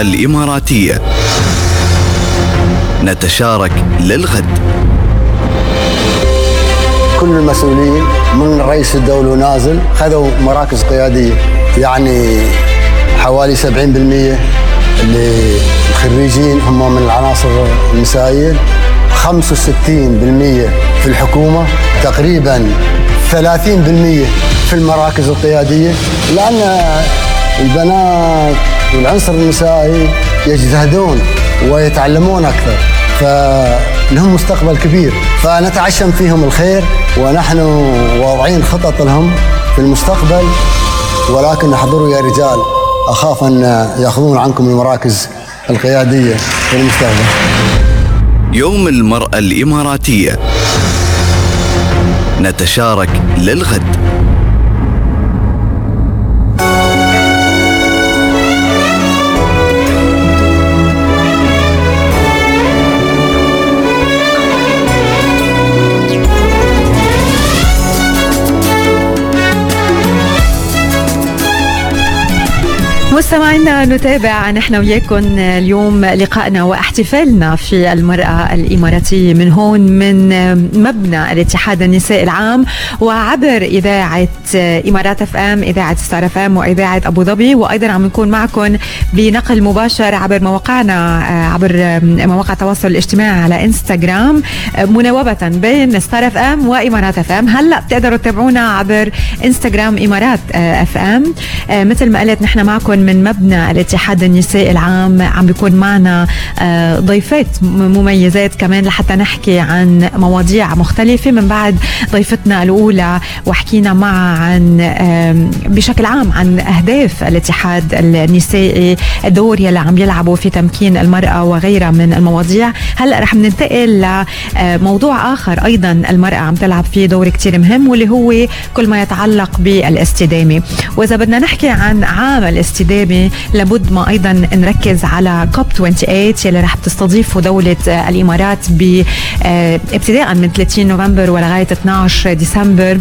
الإماراتية. نتشارك للغد. كل المسؤولين من رئيس الدولة ونازل خذوا مراكز قيادية. يعني حوالي 70% اللي الخريجين هم من العناصر النسائية. 65% في الحكومة. تقريبا 30% في المراكز القيادية. لأن البنات والعنصر النسائي يجتهدون ويتعلمون أكثر فلهم مستقبل كبير فنتعشم فيهم الخير ونحن واضعين خطط لهم في المستقبل ولكن احضروا يا رجال أخاف أن يأخذون عنكم المراكز القيادية في المستقبل. يوم المرأة الإماراتية نتشارك للغد مستمعينا نتابع نحن وياكم اليوم لقائنا واحتفالنا في المرأة الإماراتية من هون من مبنى الاتحاد النسائي العام وعبر إذاعة إمارات FM إذاعة Star FM وإذاعة أبو ظبي. وأيضا عم نكون معكم بنقل مباشر عبر مواقعنا عبر مواقع التواصل الاجتماعي على إنستغرام مناوبة بين Star FM وإمارات FM. هلأ بتقدروا تتابعونا عبر إنستغرام إمارات FM. مثل ما قلت نحن معكم من من مبنى الاتحاد النسائي العام عم بيكون معنا آه، ضيفات مميزات كمان لحتى نحكي عن مواضيع مختلفة. من بعد ضيفتنا الأولى وحكينا معها عن بشكل عام عن أهداف الاتحاد النسائي الدور يلي عم يلعبوا في تمكين المرأة وغيرها من المواضيع. هلأ رح ننتقل لموضوع آخر أيضا المرأة عم تلعب فيه دور كتير مهم واللي هو كل ما يتعلق بالاستدامة. وإذا بدنا نحكي عن عام الاستدامة لابد ما أيضا نركز على كوب 28 يلي رح تستضيفه دولة الإمارات آه، ابتداء من 30 نوفمبر ولغاية 12 ديسمبر.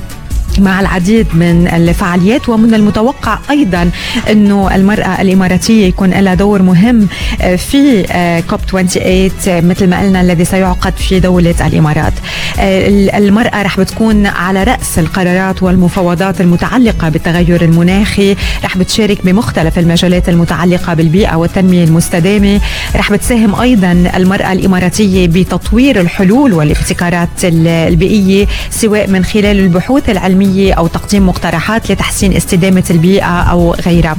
مع العديد من الفعاليات ومن المتوقع أيضا انه المرأة الإماراتية يكون لها دور مهم في كوب آه، 28 آه، مثل ما قلنا الذي سيعقد في دولة الإمارات. المرأة رح بتكون على رأس القرارات والمفاوضات المتعلقة بالتغير المناخي، رح بتشارك بمختلف المجالات المتعلقة بالبيئة والتنمية المستدامة، رح بتساهم أيضا المرأة الإماراتية بتطوير الحلول والابتكارات البيئية سواء من خلال البحوث العلمية علمية أو تقديم مقترحات لتحسين استدامة البيئة أو غيرها.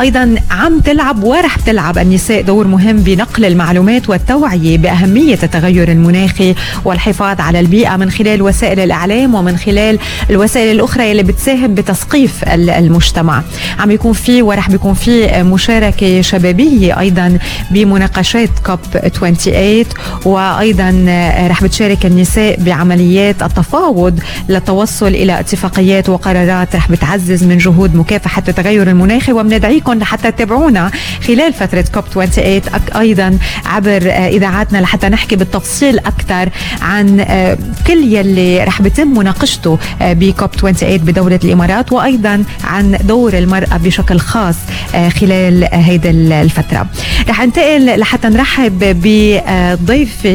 أيضا عم تلعب ورح تلعب النساء دور مهم بنقل المعلومات والتوعية بأهمية التغير المناخي والحفاظ على البيئة من خلال وسائل الإعلام ومن خلال الوسائل الأخرى اللي بتساهم بتثقيف المجتمع. عم يكون في ورح بيكون في مشاركة شبابية أيضا بمناقشات كوب 28 وأيضا رح بتشارك النساء بعمليات التفاوض للتوصل إلى اتفاقيات وقرارات رح بتعزز من جهود مكافحة التغير المناخي وبندعيكم لحتى تتابعونا خلال فترة كوب 28 أيضا عبر آه، إذاعاتنا لحتى نحكي بالتفصيل أكثر عن آه، كل يلي رح بتم مناقشته آه، بكوب 28 بدولة الإمارات وأيضا عن دور المرأة بشكل خاص خلال هيدا الفترة. رح انتقل لحتى نرحب بضيف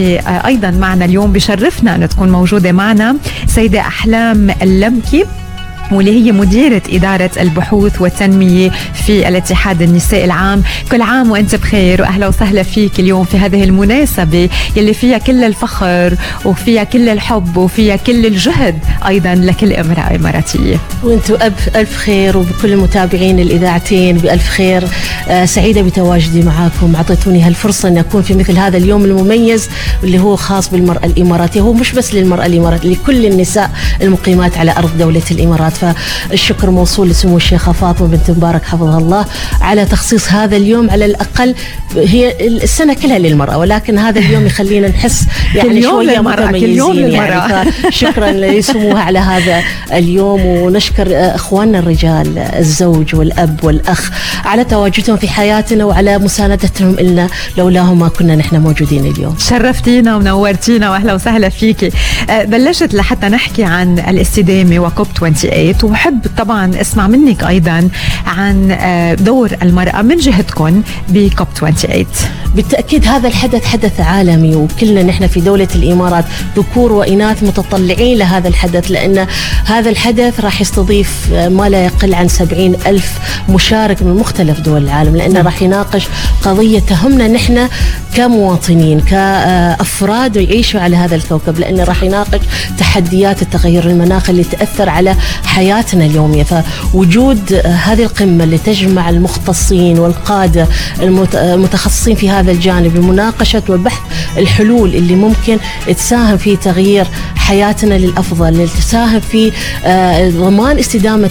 أيضا معنا اليوم بشرفنا أن تكون موجودة معنا سيدة أحلام اللمكي. كيف واللي هي مديرة إدارة البحوث والتنمية في الاتحاد النسائي العام. كل عام وأنت بخير وأهلا وسهلا فيك اليوم في هذه المناسبة يلي فيها كل الفخر وفيها كل الحب وفيها كل الجهد أيضا لكل امرأة إماراتية. وأنتم ألف خير وبكل المتابعين الإذاعتين بألف خير. آه سعيدة بتواجدي معاكم. أعطيتوني هالفرصة أن أكون في مثل هذا اليوم المميز اللي هو خاص بالمرأة الإماراتية. هو مش بس للمرأة الإماراتية لكل النساء المقيمات على أرض دولة الإمارات. فالشكر موصول لسمو الشيخة فاطمة بنت مبارك حفظها الله على تخصيص هذا اليوم على الأقل هي السنة كلها للمرأة ولكن هذا اليوم يخلينا نحس يعني شوية متميزين يعني شكرا لسموها على هذا اليوم ونشكر إخواننا الرجال الزوج والأب والأخ على تواجدهم في حياتنا وعلى مساندتهم لنا لولاهم ما كنا نحن موجودين اليوم. شرفتينا ونورتينا واهلا وسهلا فيكي أه، بلشت لحتى نحكي عن الاستدامة وكوب 28 البيت وبحب طبعا أسمع منك أيضا عن آه، دور المرأة من جهتكم بكوب 28 بالتأكيد هذا الحدث حدث عالمي وكلنا نحن في دولة الإمارات ذكور وإناث متطلعين لهذا الحدث لأن هذا الحدث راح يستضيف آه، ما لا يقل عن 70 ألف مشارك من مختلف دول العالم لأنه نعم. راح يناقش قضية تهمنا نحن كمواطنين كأفراد يعيشوا على هذا الكوكب لأنه راح يناقش تحديات التغير المناخي اللي تأثر على حياتنا اليوميه فوجود هذه القمة اللي تجمع المختصين والقادة المتخصصين في هذا الجانب لمناقشة وبحث الحلول اللي ممكن تساهم في تغيير حياتنا للأفضل اللي تساهم في آه، ضمان استدامة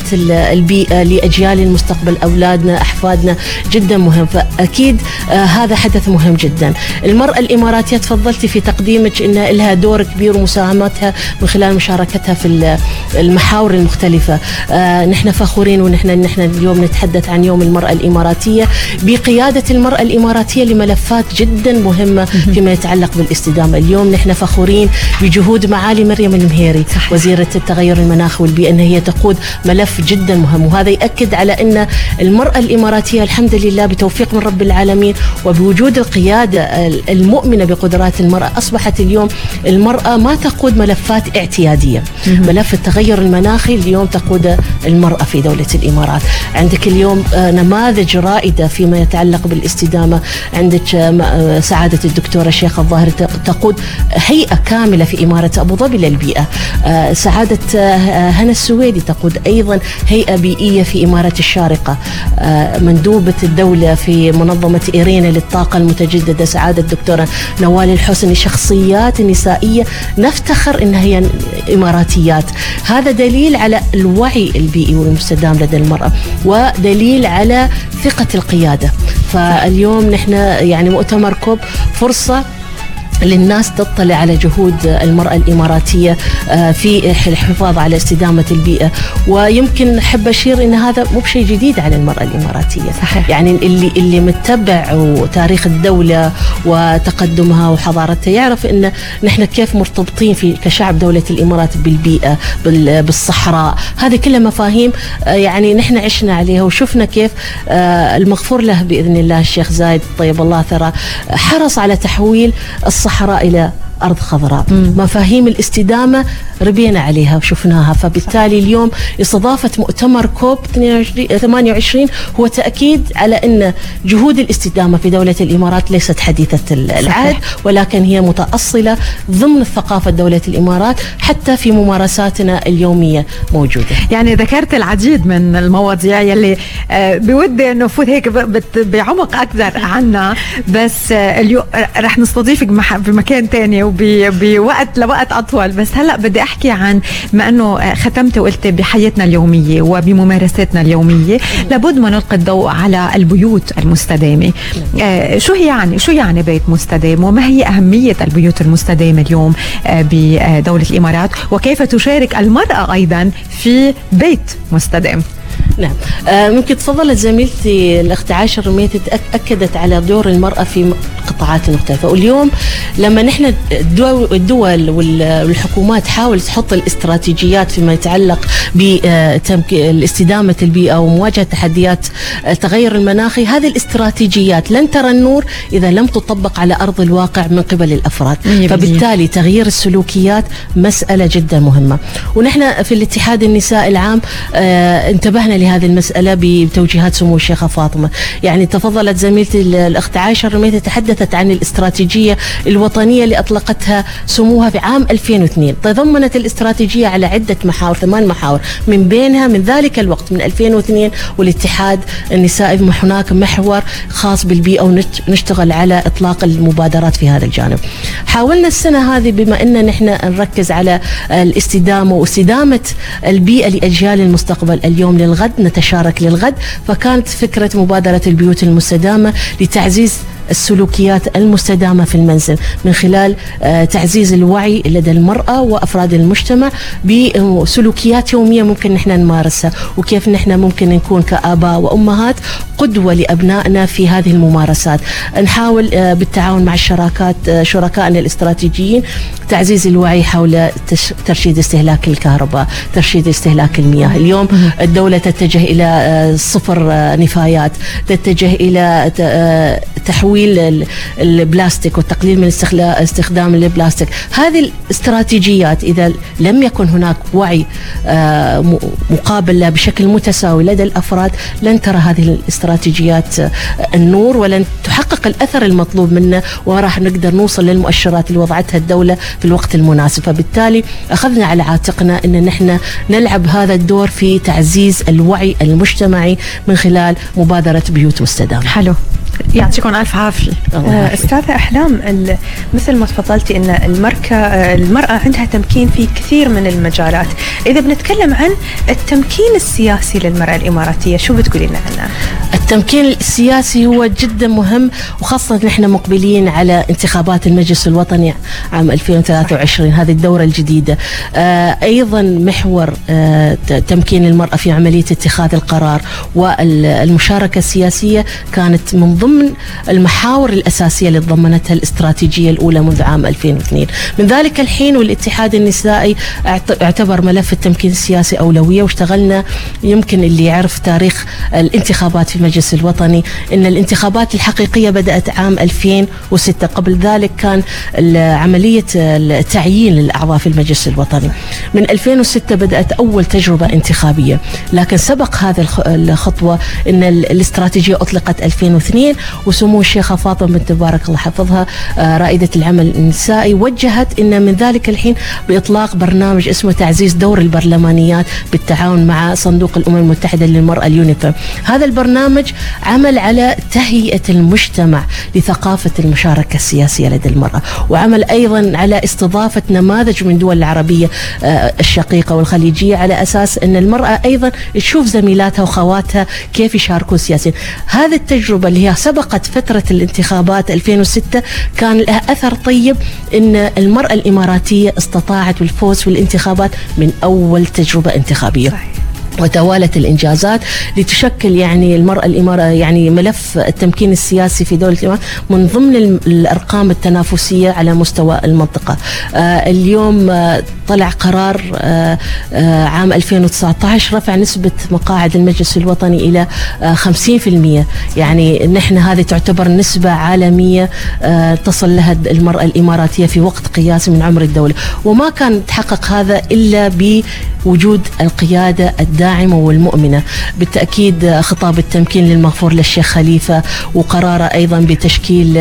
البيئة لأجيال المستقبل أولادنا أحفادنا. جدا مهم. فأكيد آه، هذا حدث مهم جدا. المرأة الإماراتية تفضلتي في تقديمك إن لها دور كبير ومساهمتها من خلال مشاركتها في المحاور المختلفة. مختلفة. آه نحن فخورين ونحن نحن اليوم نتحدث عن يوم المرأة الإماراتية. بقيادة المرأة الإماراتية لملفات جدا مهمة فيما يتعلق بالاستدامة. اليوم نحن فخورين بجهود معالي مريم المهيري صحيح. وزيرة التغير المناخ والبيئة أن هي تقود ملف جدا مهم. وهذا يأكد على أن المرأة الإماراتية الحمد لله بتوفيق من رب العالمين وبوجود القيادة المؤمنة بقدرات المرأة. أصبحت اليوم المرأة ما تقود ملفات اعتيادية. ملف التغير المناخي اليوم اليوم تقود المرأة في دولة الإمارات. عندك اليوم آه، نماذج رائدة فيما يتعلق بالاستدامة. عندك آه، آه، سعادة الدكتورة شيخ الظاهر تقود هيئة كاملة في إمارة أبو ظبي آه، سعادة هنا السويدي تقود أيضا هيئة بيئية في إمارة الشارقة. مندوبة الدولة في منظمة إيرينا للطاقة المتجددة. سعادة الدكتورة نوال الحسني شخصيات نسائية. نفتخر إنها هي إماراتيات. هذا دليل على الوعي البيئي والمستدام لدى المرأة ودليل على ثقة القيادة. فاليوم نحن يعني مؤتمر كوب فرصة للناس تطلع على جهود المرأة الإماراتية آه، في الحفاظ على استدامة البيئة. ويمكن أحب أشير أن هذا مو بشيء جديد على المرأة الإماراتية. صحيح. يعني اللي اللي متبع وتاريخ الدولة وتقدمها وحضارتها يعرف أن نحن كيف مرتبطين في كشعب دولة الإمارات بالبيئة بال- بالصحراء. هذه كلها مفاهيم آه، يعني نحن عشنا عليها وشفنا كيف آه، المغفور له بإذن الله الشيخ زايد طيب الله ثرى حرص على تحويل الصحراء إلى أرض خضراء. مفاهيم الاستدامة ربينا عليها وشفناها. فبالتالي اليوم استضافة مؤتمر كوب 22 28 هو تأكيد على أن جهود الاستدامة في دولة الإمارات ليست حديثة العهد ولكن هي متأصلة ضمن ثقافة دولة الإمارات حتى في ممارساتنا اليومية موجودة. يعني ذكرت العديد من المواضيع يلي آه، بودي إنه فوت هيك بعمق أكثر عنا. بس آه، اليوم رح نستضيفك بمكان تاني وبوقت لوقت أطول. بس هلأ بدي أحكي عن ما أنه ختمت وقلت بحياتنا اليومية وبممارساتنا اليومية. لابد ما نلقي الضوء على البيوت المستدامة. آه، شو هي يعني شو يعني بيت مستدام؟ وما هي أهمية البيوت المستدامة اليوم آه، بدولة الإمارات؟ وكيف تشارك المرأة أيضا في بيت مستدام؟ نعم. آه، ممكن تفضلت زميلتي الأخت عاشر رميتي تأك- أكدت على دور المرأة في قطاعات مختلفة. واليوم لما نحن الدول, الدول وال- والحكومات تحاول تحط الاستراتيجيات فيما يتعلق باستدامه البيئة ومواجهة تحديات التغير المناخي هذه الاستراتيجيات لن ترى النور إذا لم تطبق على أرض الواقع من قبل الأفراد. فبالتالي تغيير السلوكيات مسألة جدا مهمة. ونحن في الاتحاد النساء العام آه انتبهنا لهذه المسألة بتوجيهات سمو الشيخة فاطمة. يعني تفضلت زميلتي ال- الأخت عائشة الرميتي تحدثت عن الاستراتيجية الوطنية اللي أطلقتها سموها في عام 2002 تضمنت الاستراتيجية على عدة محاور ثمان محاور من بينها من ذلك الوقت من 2002 والاتحاد النسائي هناك محور خاص بالبيئة ونشتغل على إطلاق المبادرات في هذا الجانب. حاولنا السنة هذه بما إن نحن نركز على الاستدامة واستدامة البيئة لأجيال المستقبل. اليوم للغد نتشارك للغد. فكانت فكرة مبادرة البيوت المستدامة لتعزيز السلوكيات المستدامة في المنزل من خلال آه، تعزيز الوعي لدى المرأة وأفراد المجتمع بسلوكيات يومية ممكن نحن نمارسها وكيف نحن ممكن نكون كآباء وأمهات قدوة لأبنائنا في هذه الممارسات. نحاول آه، بالتعاون مع الشراكات آه، شركائنا الاستراتيجيين تعزيز الوعي حول ترشيد استهلاك الكهرباء ترشيد استهلاك المياه. اليوم الدولة تتجه إلى صفر نفايات تتجه إلى ت- آه، تحويل ال- البلاستيك والتقليل من استخدام البلاستيك. هذه الاستراتيجيات إذا لم يكن هناك وعي آه، مقابل له بشكل متساوي لدى الأفراد لن ترى هذه الاستراتيجيات آه، النور ولن تحقق الأثر المطلوب منا وراح نقدر نوصل للمؤشرات اللي وضعتها الدولة في الوقت المناسب. فبالتالي أخذنا على عاتقنا أن نحن نلعب هذا الدور في تعزيز الوعي المجتمعي من خلال مبادرة بيوت مستدامة. حلو. يعطيكم ألف عافيه الله آه،. أستاذة أحلام مثل ما تفضلتي إن المركة آه، المرأة عندها تمكين في كثير من المجالات. إذا بنتكلم عن التمكين السياسي للمرأة الإماراتية شو بتقولي لنا عنه التمكين السياسي هو جدا مهم وخاصة نحن مقبلين على انتخابات المجلس الوطني عام 2023 هذه الدورة الجديدة. آه أيضا محور تمكين المرأة في عملية اتخاذ القرار والمشاركة السياسية كانت من ضمن المحاور الأساسية اللي تضمنتها الاستراتيجية الأولى منذ عام 2002 من ذلك الحين والاتحاد النسائي اعت- اعتبر ملف التمكين السياسي أولوية واشتغلنا. يمكن اللي يعرف تاريخ الانتخابات في المجلس الوطني إن الانتخابات الحقيقية بدأت عام 2006 قبل ذلك كان عملية التعيين للأعضاء في المجلس الوطني. من 2006 بدأت أول تجربة انتخابية. لكن سبق هذه الخ- الخطوة إن ال- الاستراتيجية أطلقت 2002 وسمو الشيخة فاطمة بنت مبارك الله حفظها آه، رائدة العمل النسائي وجهت أن من ذلك الحين بإطلاق برنامج اسمه تعزيز دور البرلمانيات بالتعاون مع صندوق الأمم المتحدة للمرأة اليونيفيم هذا البرنامج عمل على تهيئة المجتمع لثقافة المشاركة السياسية لدى المرأة وعمل أيضا على استضافة نماذج من دول العربية آه، الشقيقة والخليجية على أساس أن المرأة أيضا تشوف زميلاتها وخواتها كيف يشاركون سياسيا. هذه التجربة اللي هي سبقت فترة الانتخابات 2006 كان لها أثر طيب أن المرأة الإماراتية استطاعت الفوز في الانتخابات من أول تجربة انتخابية صحيح. وتوالت الإنجازات لتشكل يعني المرأة الإمارة يعني ملف التمكين السياسي في دولة الامارات من ضمن الأرقام التنافسية على مستوى المنطقة. آه اليوم آه طلع قرار آه آه عام 2019 رفع نسبة مقاعد المجلس الوطني إلى آه 50% يعني نحن هذه تعتبر نسبة عالمية آه تصل لها المرأة الإماراتية في وقت قياسي من عمر الدولة وما كان تحقق هذا إلا بوجود القيادة الدائمة الداعمة والمؤمنة. بالتأكيد خطاب التمكين للمغفور للشيخ خليفة وقراره أيضا بتشكيل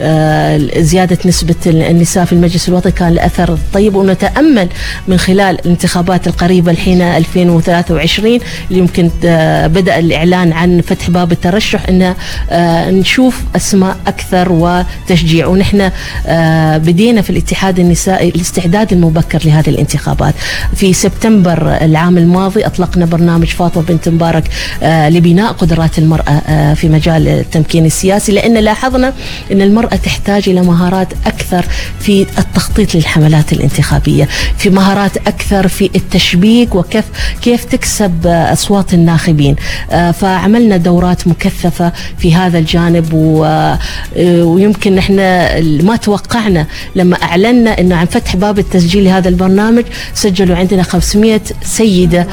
آه، زيادة نسبة النساء في المجلس الوطني كان الأثر طيب ونتأمل من خلال الانتخابات القريبة الحين 2023 اللي يمكن آه، بدأ الإعلان عن فتح باب الترشح أن آه، نشوف أسماء أكثر وتشجيع. ونحن بدينا في الاتحاد النسائي الاستعداد المبكر لهذه الانتخابات. في سبتمبر العام الماضي أطلق أطلقنا برنامج فاطمة بنت مبارك آه، لبناء قدرات المرأة آه، في مجال التمكين السياسي لأن لاحظنا أن المرأة تحتاج إلى مهارات أكثر في التخطيط للحملات الانتخابية في مهارات أكثر في التشبيك وكيف كيف تكسب آه، أصوات الناخبين. فعملنا دورات مكثفة في هذا الجانب ويمكن نحن ما توقعنا لما أعلنا أنه عن فتح باب التسجيل لهذا البرنامج سجلوا عندنا 500 سيدة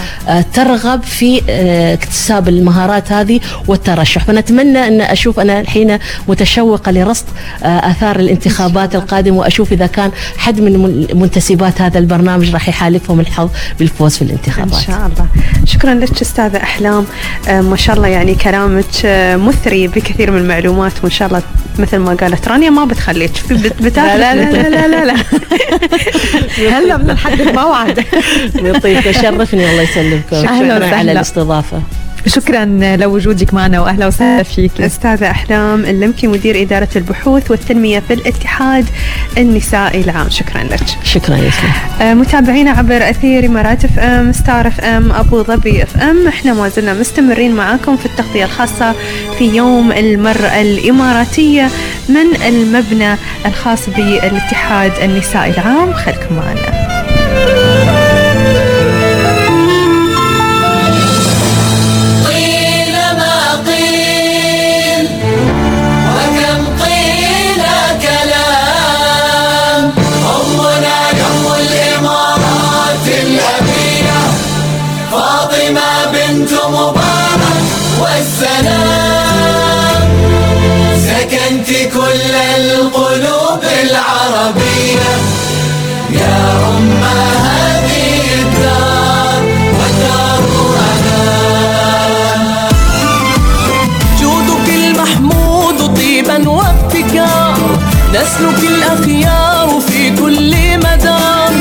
ترغب في آه، اكتساب المهارات هذه والترشح. فنتمنى أن أشوف أنا الحين متشوقة لرصد آه، آثار الانتخابات القادمة وأشوف إذا كان حد من منتسبات هذا البرنامج راح يحالفهم الحظ بالفوز في الانتخابات. إن شاء الله. شكرا لك أستاذة أحلام. آه، ما شاء الله يعني كلامك مثري بكثير من المعلومات وإن شاء الله مثل ما قالت رانيا ما بتخليك. [laughs] لا لا لا لا لا, لا. [laughs] هلا بدنا نحدد موعد يعطيك يشرفني الله يسلمكم أهلا وسهلا. على الاستضافة. شكرا لوجودك معنا واهلا وسهلا فيك. أستاذة أحلام اللمكي مدير إدارة البحوث والتنمية في الاتحاد النسائي العام شكرا لك. شكرا يسلم آه متابعينا عبر أثير إمارات FM Star FM أبو ظبي FM إحنا ما زلنا مستمرين معاكم في التغطية الخاصة في يوم المرأة الإماراتية من المبنى الخاص بالاتحاد النسائي العام خليكم معنا. نسلك الأخيار في كل مدار.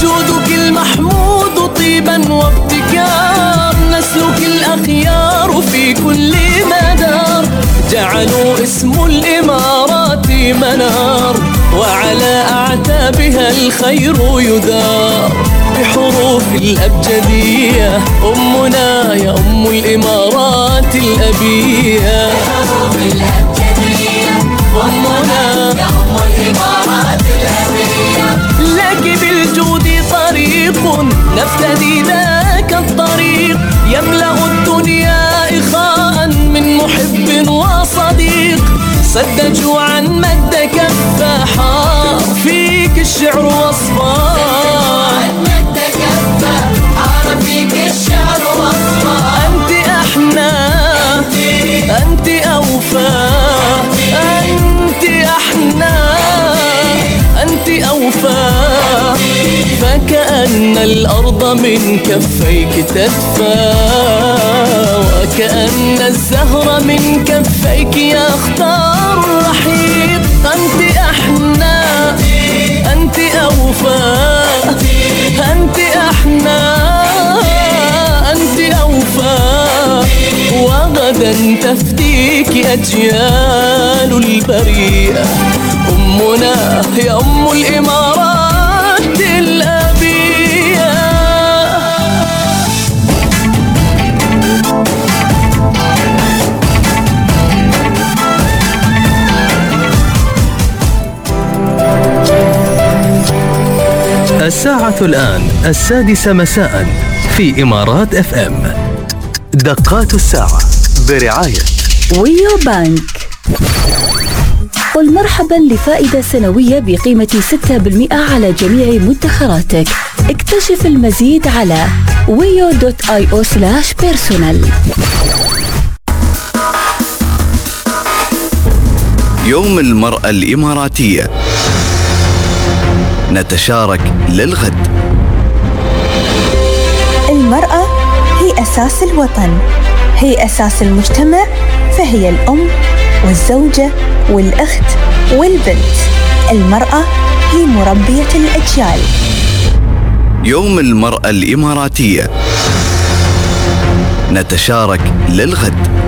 جودك المحمود طيبا وابتكار. نسلك الأخيار في كل مدار. جعلوا اسم الإمارات منار. وعلى أعتابها الخير يدار. بحروف الأبجدية أمنا يا أم الإمارات الأبية. بحروف الأبجدية أمنا لك بالجود طريق نفتدي ذاك الطريق. يملأ الدنيا إخاء من محب وصديق. سد جوعا مد كفه حار فيك الشعر وصفاه مد كفه حار فيك الشعر وصفاه أنت أحنى أنت أوفى أنت الأرض من كفيك تدفى كأن الزهر من كفيك يختار الرحيق. أنت أحنى أنت أوفى أنت أحنى أنت أوفى. وغدا تفتيك أجيال البريئة أمنا هي أم الإمارات. الساعة الآن السادسة مساء في إمارات FM دقات الساعة برعاية Wio Bank. قل مرحبا لفائدة سنوية بقيمة 6% على جميع مدخراتك. اكتشف المزيد على wio.io slash personal يوم المرأة الإماراتية. نتشارك للغد. المرأة هي أساس الوطن. هي أساس المجتمع فهي الأم والزوجة والأخت والبنت. المرأة هي مربية الأجيال. يوم المرأة الإماراتية. نتشارك للغد.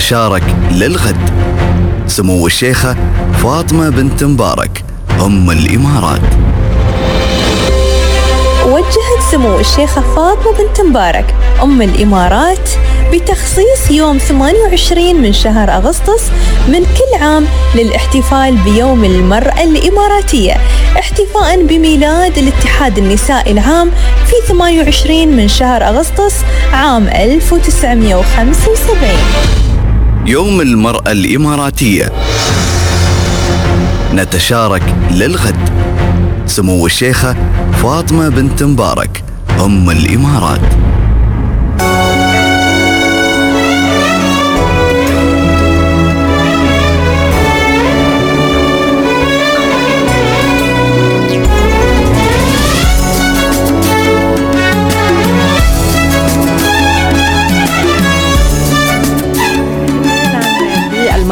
نتشارك للغد. سمو الشيخة فاطمة بنت مبارك أم الإمارات. وجهت سمو الشيخة فاطمة بنت مبارك أم الإمارات بتخصيص يوم 28 من شهر أغسطس من كل عام للاحتفال بيوم المرأة الإماراتية احتفاء بميلاد الاتحاد النسائي العام في 28 من شهر أغسطس عام 1975 يوم المرأة الإماراتية. نتشارك للغد. سمو الشيخة فاطمة بنت مبارك أم الإمارات.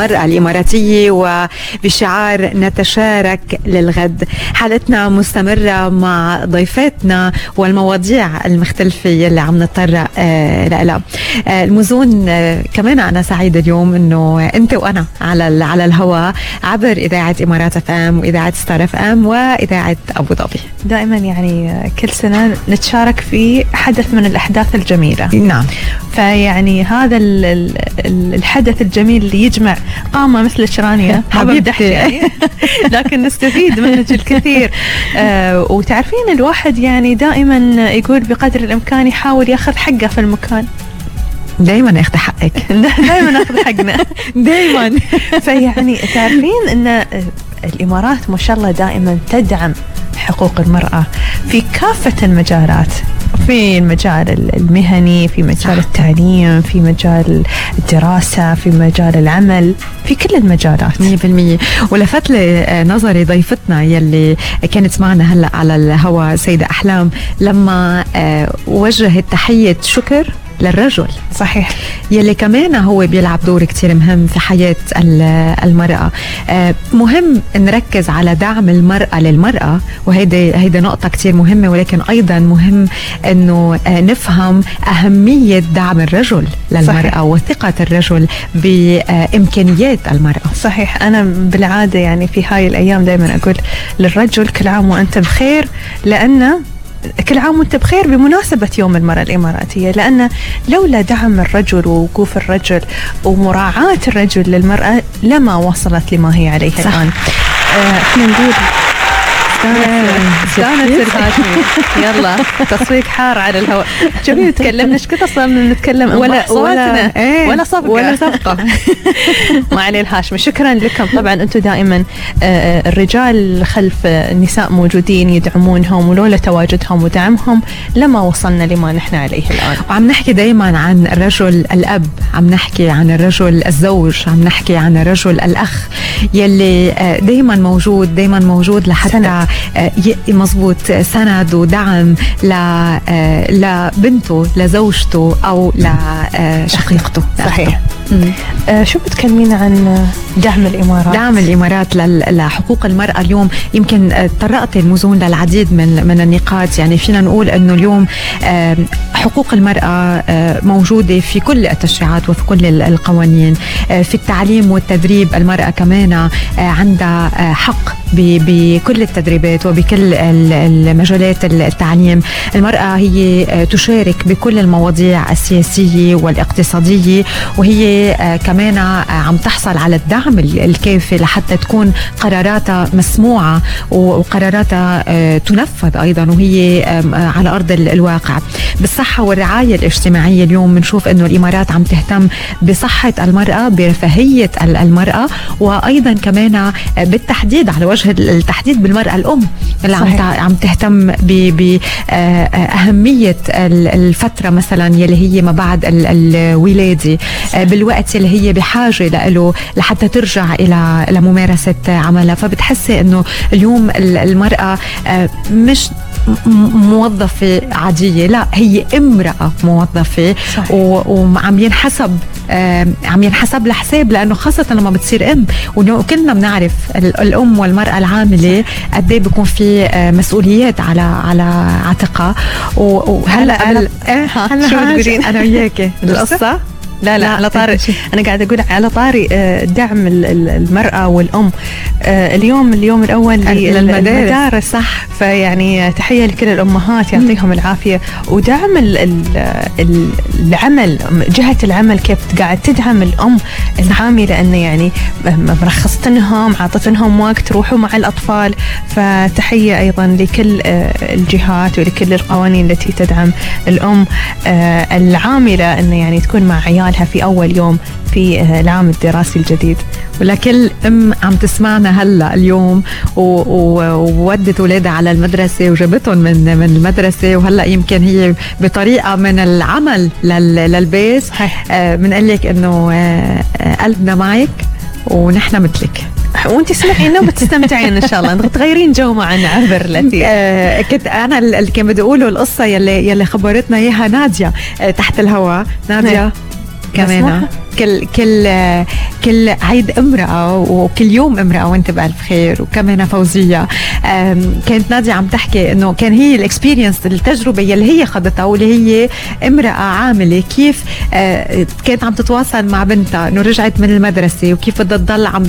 المرأة الإماراتية وبشعار نتشارك للغد. حلقتنا مستمرة مع ضيفاتنا والمواضيع المختلفة يلي عم نضطر آه لها آه المزون آه كمان أنا سعيدة اليوم أنه أنت وأنا على على الهواء عبر إذاعة إمارات FM وإذاعة Star FM وإذاعة أبو ظبي. دائما يعني كل سنة نتشارك في حدث من الأحداث الجميلة. نعم. فيعني هذا ال- ال- الحدث الجميل اللي يجمع قامة مثل الشرانية. حبيبتي. يعني. [laughs] لكن نستفيد منك الكثير. آه وتعرفين الواحد يعني دائما يقول بقدر الإمكان يحاول ياخذ حقه في المكان. دائما اخذ حقك. [laughs] دائما ناخذ حقنا. دائما فيعني تعرفين إن الإمارات ما شاء الله دائما تدعم حقوق المرأة في كافة المجالات. في المجال المهني في مجال التعليم في مجال الدراسة في مجال العمل في كل المجالات. 100% ولفت لي آه، نظري ضيفتنا يلي كانت معنا هلأ على الهواء سيدة أحلام لما آه، وجهت تحية شكر للرجل. صحيح. يلي كمان هو بيلعب دور كتير مهم في حياة ال- المرأة. آه، مهم نركز على دعم المرأة للمرأة وهيدي هيدي نقطة كتير مهمة ولكن أيضا مهم أنه آه، نفهم أهمية دعم الرجل للمرأة صحيح. وثقة الرجل بإمكانيات المرأة. صحيح. أنا بالعادة يعني في هاي الأيام دائما أقول للرجل كل عام وأنت بخير لأن كل عام وانت بخير بمناسبة يوم المرأة الإماراتية لأن لولا دعم الرجل ووقوف الرجل ومراعاة الرجل للمرأة لما وصلت لما هي عليه صح. الآن آه، إحنا نقول استانس الهاشمي يلا تصفيق حار على الهواء. شوفي تكلمنا إيش كثر صرنا نتكلم؟ ولا- ولا ولا- ولا إيه، ولا صفقة. ولا صفقة. [laughs] ما عليه الهاشمي شكرا لكم. طبعا أنتم دائما آه، الرجال خلف آه، النساء موجودين يدعمونهم ولولا تواجدهم ودعمهم لما وصلنا لما نحن عليه الآن. وعم نحكي دايما عن الرجل الأب عم نحكي عن الرجل الزوج عم نحكي عن الرجل الأخ يلي آه، دايما موجود دايما موجود لحتى سند. آه، مزبوط آه، سند ودعم آه، لبنته لزوجته أو لشقيقته صحيح. آه، شو بتكلمين عن دعم الإمارات؟ دعم الإمارات لحقوق المرأة اليوم. يمكن آه، طرقت المزون للعديد من من النقاط. يعني فينا نقول إنه اليوم آه، حقوق المرأة آه، موجودة في كل التشريعات وفي كل ال- القوانين. في التعليم والتدريب المرأة كمان عندها حق بكل التدريبات وبكل ال- المجالات التعليم. المرأة هي تشارك بكل المواضيع السياسية والاقتصادية وهي آه، كمان آه، عم تحصل على الدعم ال- الكافي لحتى تكون قراراتها مسموعة وقراراتها آه، تنفذ أيضا وهي على أرض ال- الواقع بالصحة والرعاية الاجتماعية اليوم بنشوف أنه الإمارات عم تهتم بصحة المرأة برفاهية ال- المرأة وأيضا كمان بالتحديد على وجه ال- التحديد بالمرأة الأم اللي عم صحيح. تع- عم تهتم بأهمية الفترة مثلا يلي هي ما بعد ال- الولادة آه، بالوقت اللي هي بحاجة له لحتى ترجع إلى إلى ممارسة عملها. فبتحسي أنه اليوم ال- المرأة آه، مش موظفة عادية لا هي امرأة موظفة صحيح. وعم ينحسب آم، عم ينحسب لها حساب لأنه خاصة لما بتصير أم وكلنا بنعرف ال- الأم والمرأة العاملة قد إيه بيكون في آه، مسؤوليات على على عاتقها. وهلا هلا- هلا- إيه، شو بتقولين؟ أنا وياكي. القصة؟ لا لا, لا، على طاري؟ [laughs] أنا قاعدة أقول على طاري آه، دعم ال- ال- المرأة والأم. آه، اليوم اليوم الأول للمدارس. صح. فيعني تحية لكل الأمهات يعطيهم العافية. ودعم ال- ال- ال- العمل جهة العمل كيف قاعد تدعم الأم العاملة انه يعني مرخصت لهم عطت لهم وقت روحوا مع الأطفال. فتحية أيضا لكل آه، الجهات ولكل القوانين التي تدعم الأم العاملة انه يعني تكون مع عيالها في أول يوم في آه، العام الدراسي الجديد. ولكل ام عم تسمعنا هلا اليوم وودت أولادها على المدرسة وجابتهم من من المدرسة. وهلا يمكن هي بطريقة من العمل لل- للبيت. صحيح. آه، بنقول لك إنه آه، قلبنا معك ونحن مثلك. وانت سمعينا وبتستمتعين إن شاء الله. [laughs] تغيرين جو معنا عبر لطيف. آه كنت أنا اللي كان بدي أقوله القصة يلي يلي خبرتنا إياها نادية آه تحت الهواء نادية. هي. كمان بسمعها. كل كل كل عيد امرأة وكل يوم امرأة وانت بألف خير وكمان فوزية. آم، كانت نادية عم تحكي إنه كان هي الاكسبيرينس التجربة يلي هي خدتها واللي هي امرأة عاملة. كيف آه، كانت عم تتواصل مع بنتها إنه رجعت من المدرسة وكيف بدها تضل عم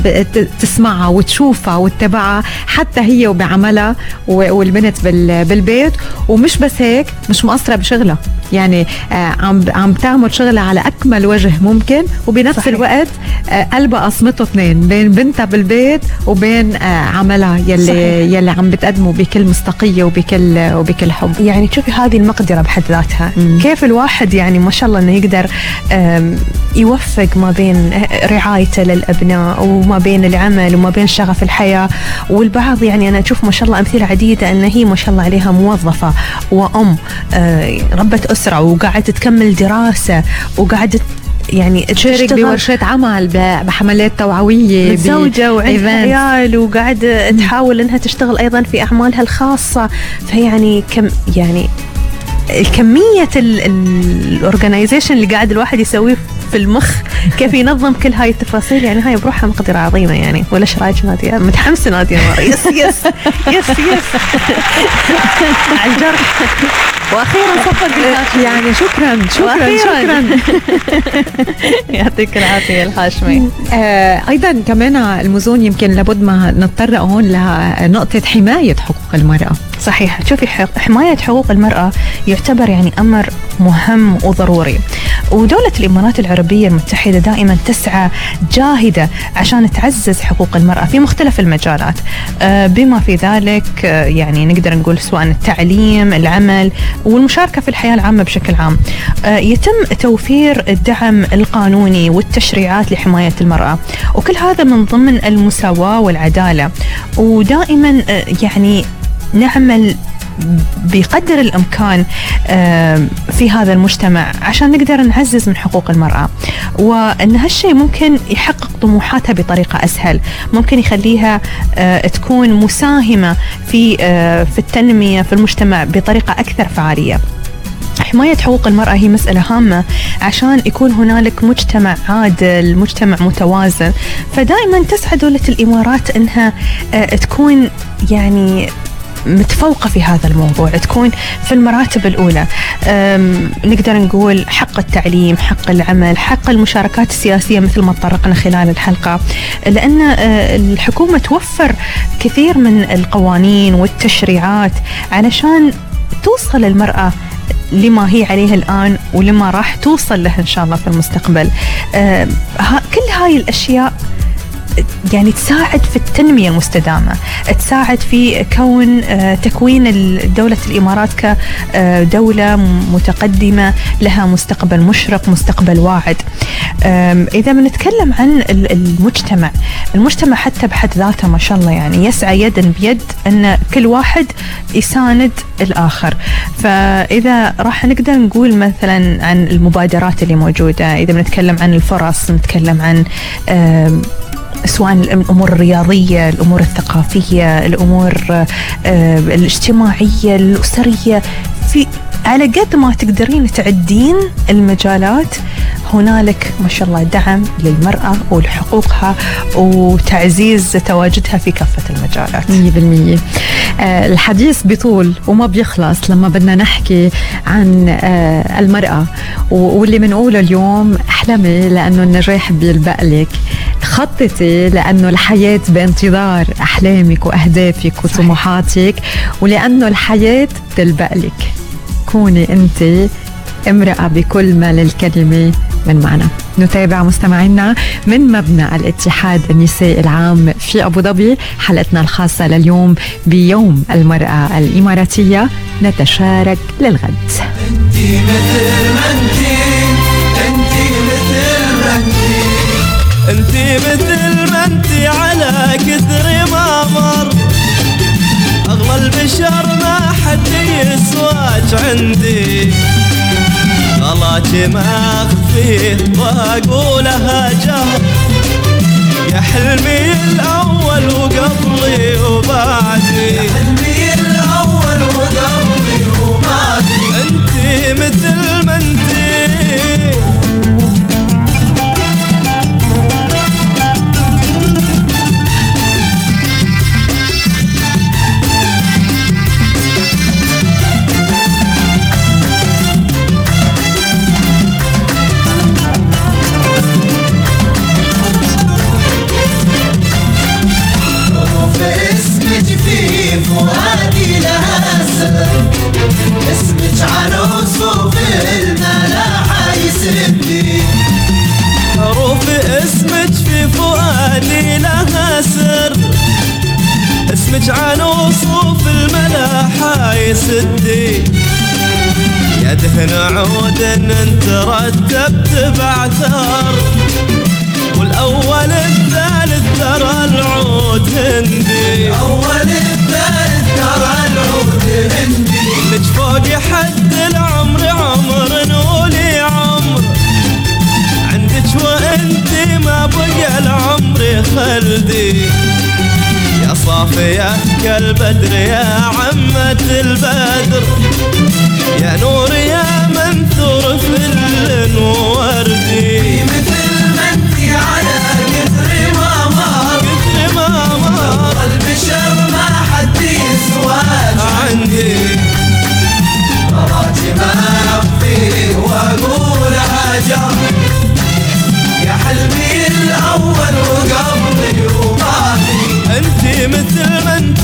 تسمعها وتشوفها وتتابعها حتى هي وبعملها والبنت بال- بالبيت. ومش بس هيك مش مقصرة بشغلها. يعني آه، عم عم تعمل شغلها على أكمل وجه ممكن. وبنفس صحيح. الوقت آه، قلبها قسمته اثنين بين بنتها بالبيت وبين آه، عملها يلي صحيح. يلي عم بتقدمه بكل مصداقية وبكل وبكل حب يعني شوفي هذه المقدرة بحد ذاتها مم. كيف الواحد يعني ما شاء الله إنه يقدر يوفق ما بين رعايته للأبناء وما بين العمل وما بين شغف الحياة والبعض يعني أنا أشوف ما شاء الله أمثلة عديدة إن هي ما شاء الله عليها موظفة وأم آه، ربة أسرة وقاعدة تكمل دراسة وقاعدة يعني تشارك بورشات عمل بحملات توعوية متزوجة وعندها. عيال وقاعدة تحاول إنها تشتغل أيضا في أعمالها الخاصة فيعني كم يعني الكمية الاورجنايزيشن اللي قاعد الواحد يسويه في المخ كيف ينظم كل هاي التفاصيل يعني هاي بروحها مقدرة عظيمة يعني ولا إيش رايك نادية؟ متحمسة نادية مرة yes yes yes yes [laughs] على الجرح. وأخيرا [laughs] صفق يعني شكرا شكرا. شكرا. [laughs] يعطيك العافية الهاشمي. آه أيضا كمان المزون يمكن لابد ما نتطرق هون لنقطة حماية حقوق المرأة. صحيح. شوفي حماية حقوق المرأة يعتبر يعني أمر مهم وضروري. ودولة الإمارات العربية المتحدة دائما تسعى جاهدة عشان تعزز حقوق المرأة في مختلف المجالات. آه، بما في ذلك آه، يعني نقدر نقول سواء التعليم العمل والمشاركة في الحياة العامة بشكل عام. آه، يتم توفير الدعم القانوني والتشريعات لحماية المرأة. وكل هذا من ضمن المساواة والعدالة. ودائما آه، يعني نعمل بقدر الإمكان في هذا المجتمع عشان نقدر نعزز من حقوق المرأة. وإن هالشيء ممكن يحقق طموحاتها بطريقة أسهل. ممكن يخليها آه، تكون مساهمة في آه، في التنمية في المجتمع بطريقة أكثر فعالية. حماية حقوق المرأة هي مسألة هامة عشان يكون هنالك مجتمع عادل مجتمع متوازن. فدائما تسعى دولة الإمارات أنها آه، تكون يعني متفوقة في هذا الموضوع تكون في المراتب الأولى. أم، نقدر نقول حق التعليم حق العمل حق المشاركات السياسية مثل ما تطرقنا خلال الحلقة. لأن آه، الحكومة توفر كثير من القوانين والتشريعات علشان توصل المرأة لما هي عليه الآن ولما راح توصل له إن شاء الله في المستقبل. ها- كل هاي الأشياء يعني تساعد في التنمية المستدامة تساعد في كون آه، تكوين دولة الإمارات كدولة متقدمة لها مستقبل مشرق مستقبل واعد. إذا بنتكلم عن ال- المجتمع المجتمع حتى بحد ذاته ما شاء الله يعني يسعى يدا بيد أن كل واحد يساند الآخر. فإذا راح نقدر نقول مثلا عن المبادرات اللي موجودة إذا بنتكلم عن الفرص نتكلم عن سواء الأمور الرياضية، الأمور الثقافية، الأمور آه، الاجتماعية، الأسرية في على قد ما تقدرين تعدين المجالات هنالك ما شاء الله دعم للمرأة ولحقوقها وتعزيز تواجدها في كافة المجالات. 100% آه، الحديث بيطول وما بيخلص لما بدنا نحكي عن آه، المرأة واللي بنقوله اليوم احلمي لأنه النجاح بيلبق لك. خططي لأنه الحياة بانتظار أحلامك وأهدافك وطموحاتك ولأنه الحياة بتلبق لك. كوني أنت امرأة بكل ما للكلمة من معنى. نتابع مستمعينا من مبنى الاتحاد النسائي العام في أبو ظبي حلقتنا الخاصة لليوم بيوم المرأة الإماراتية. نتشارك للغد. انتي مثل ما انتي انتي مثل ما انتي على كثر ما مر. أغلى البشر ما حد يسواك عندي. غلاك ما اخفيه وأقولها جهر يا حلمي الأول وقبلي وبعدي. سر اسمك وفي الملاحة يسرني حروف اسمك في فؤادي لها سر. اسمك عنوص وفي الملاحة يسدي يا دهن عود أنت رتبت بعثر والأول الثالث ترى العود هندي. الأول الثالث ترى العود هندي لك فوق حد العمر عمر نولي وأنت ما بقى خلدي. يا صافية كالبدر يا عمة البدر. يا نور يا منثور في الوردي ما اخفي واقول هاجر يا حلمي الأول وقبلي وباقي انت مثل ما انت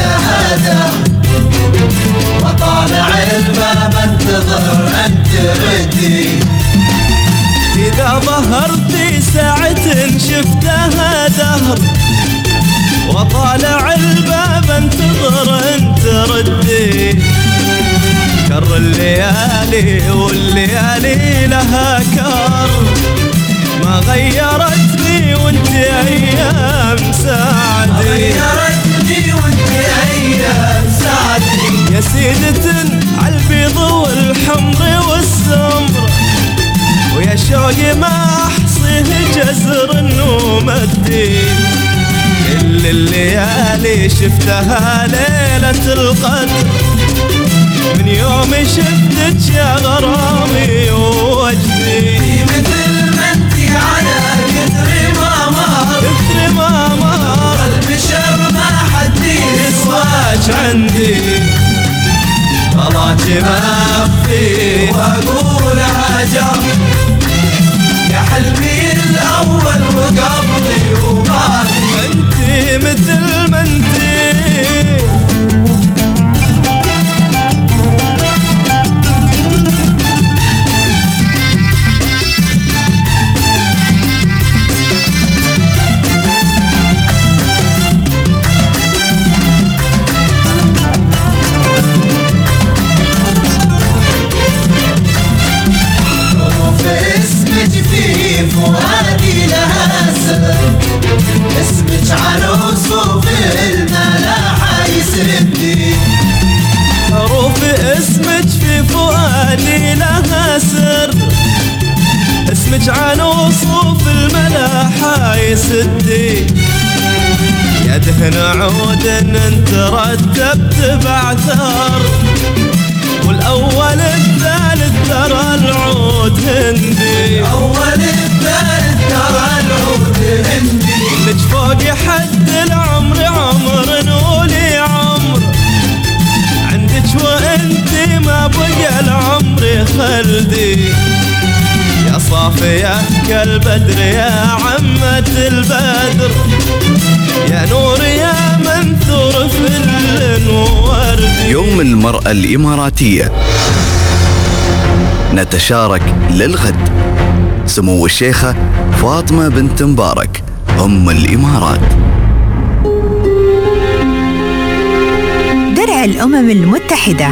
شفت هذا وطالع الباب انتظر أن تردي إذا ظهرت ساعة شفتها دهر وطالع الباب انتظر أن تردي كر الليالي والليالي لها كر ما غيرتني وانت أيام سعدي ما غيرتني يا سيدة عالبيض والحمر والسمر ويا شوقي ما احصيه جزر ومدي كل الليالي شفتها ليلة القدر من يوم شفتك يا غرامي ووجدي مثل ما انت على كثر ما مر كثر ما مر ما حد يسواك عندي؟ طلعت ما اخفي وأقول هاجر يا حلمي الأول وقبلي وباقي انت مثل ما انت فؤادي لها سر اسمك عروس وفي الملاحة يسردني. حروف اسمك في فؤادي لها سر اسمك عروس وفي الملاحة يسدي يا دهن عود انت رتبت بعثر والأول الثالث ترى العود هندي. أول لك فوق حد العمر؟ عمر نولي عمر. وانت ما بقى خلدي. يا صافية كالبدر يا عمة البدر. يا نور يا منثور في الورد يوم المرأة الإماراتية. نتشارك للغد. سمو الشيخة فاطمة بنت مبارك أم الإمارات. درع الأمم المتحدة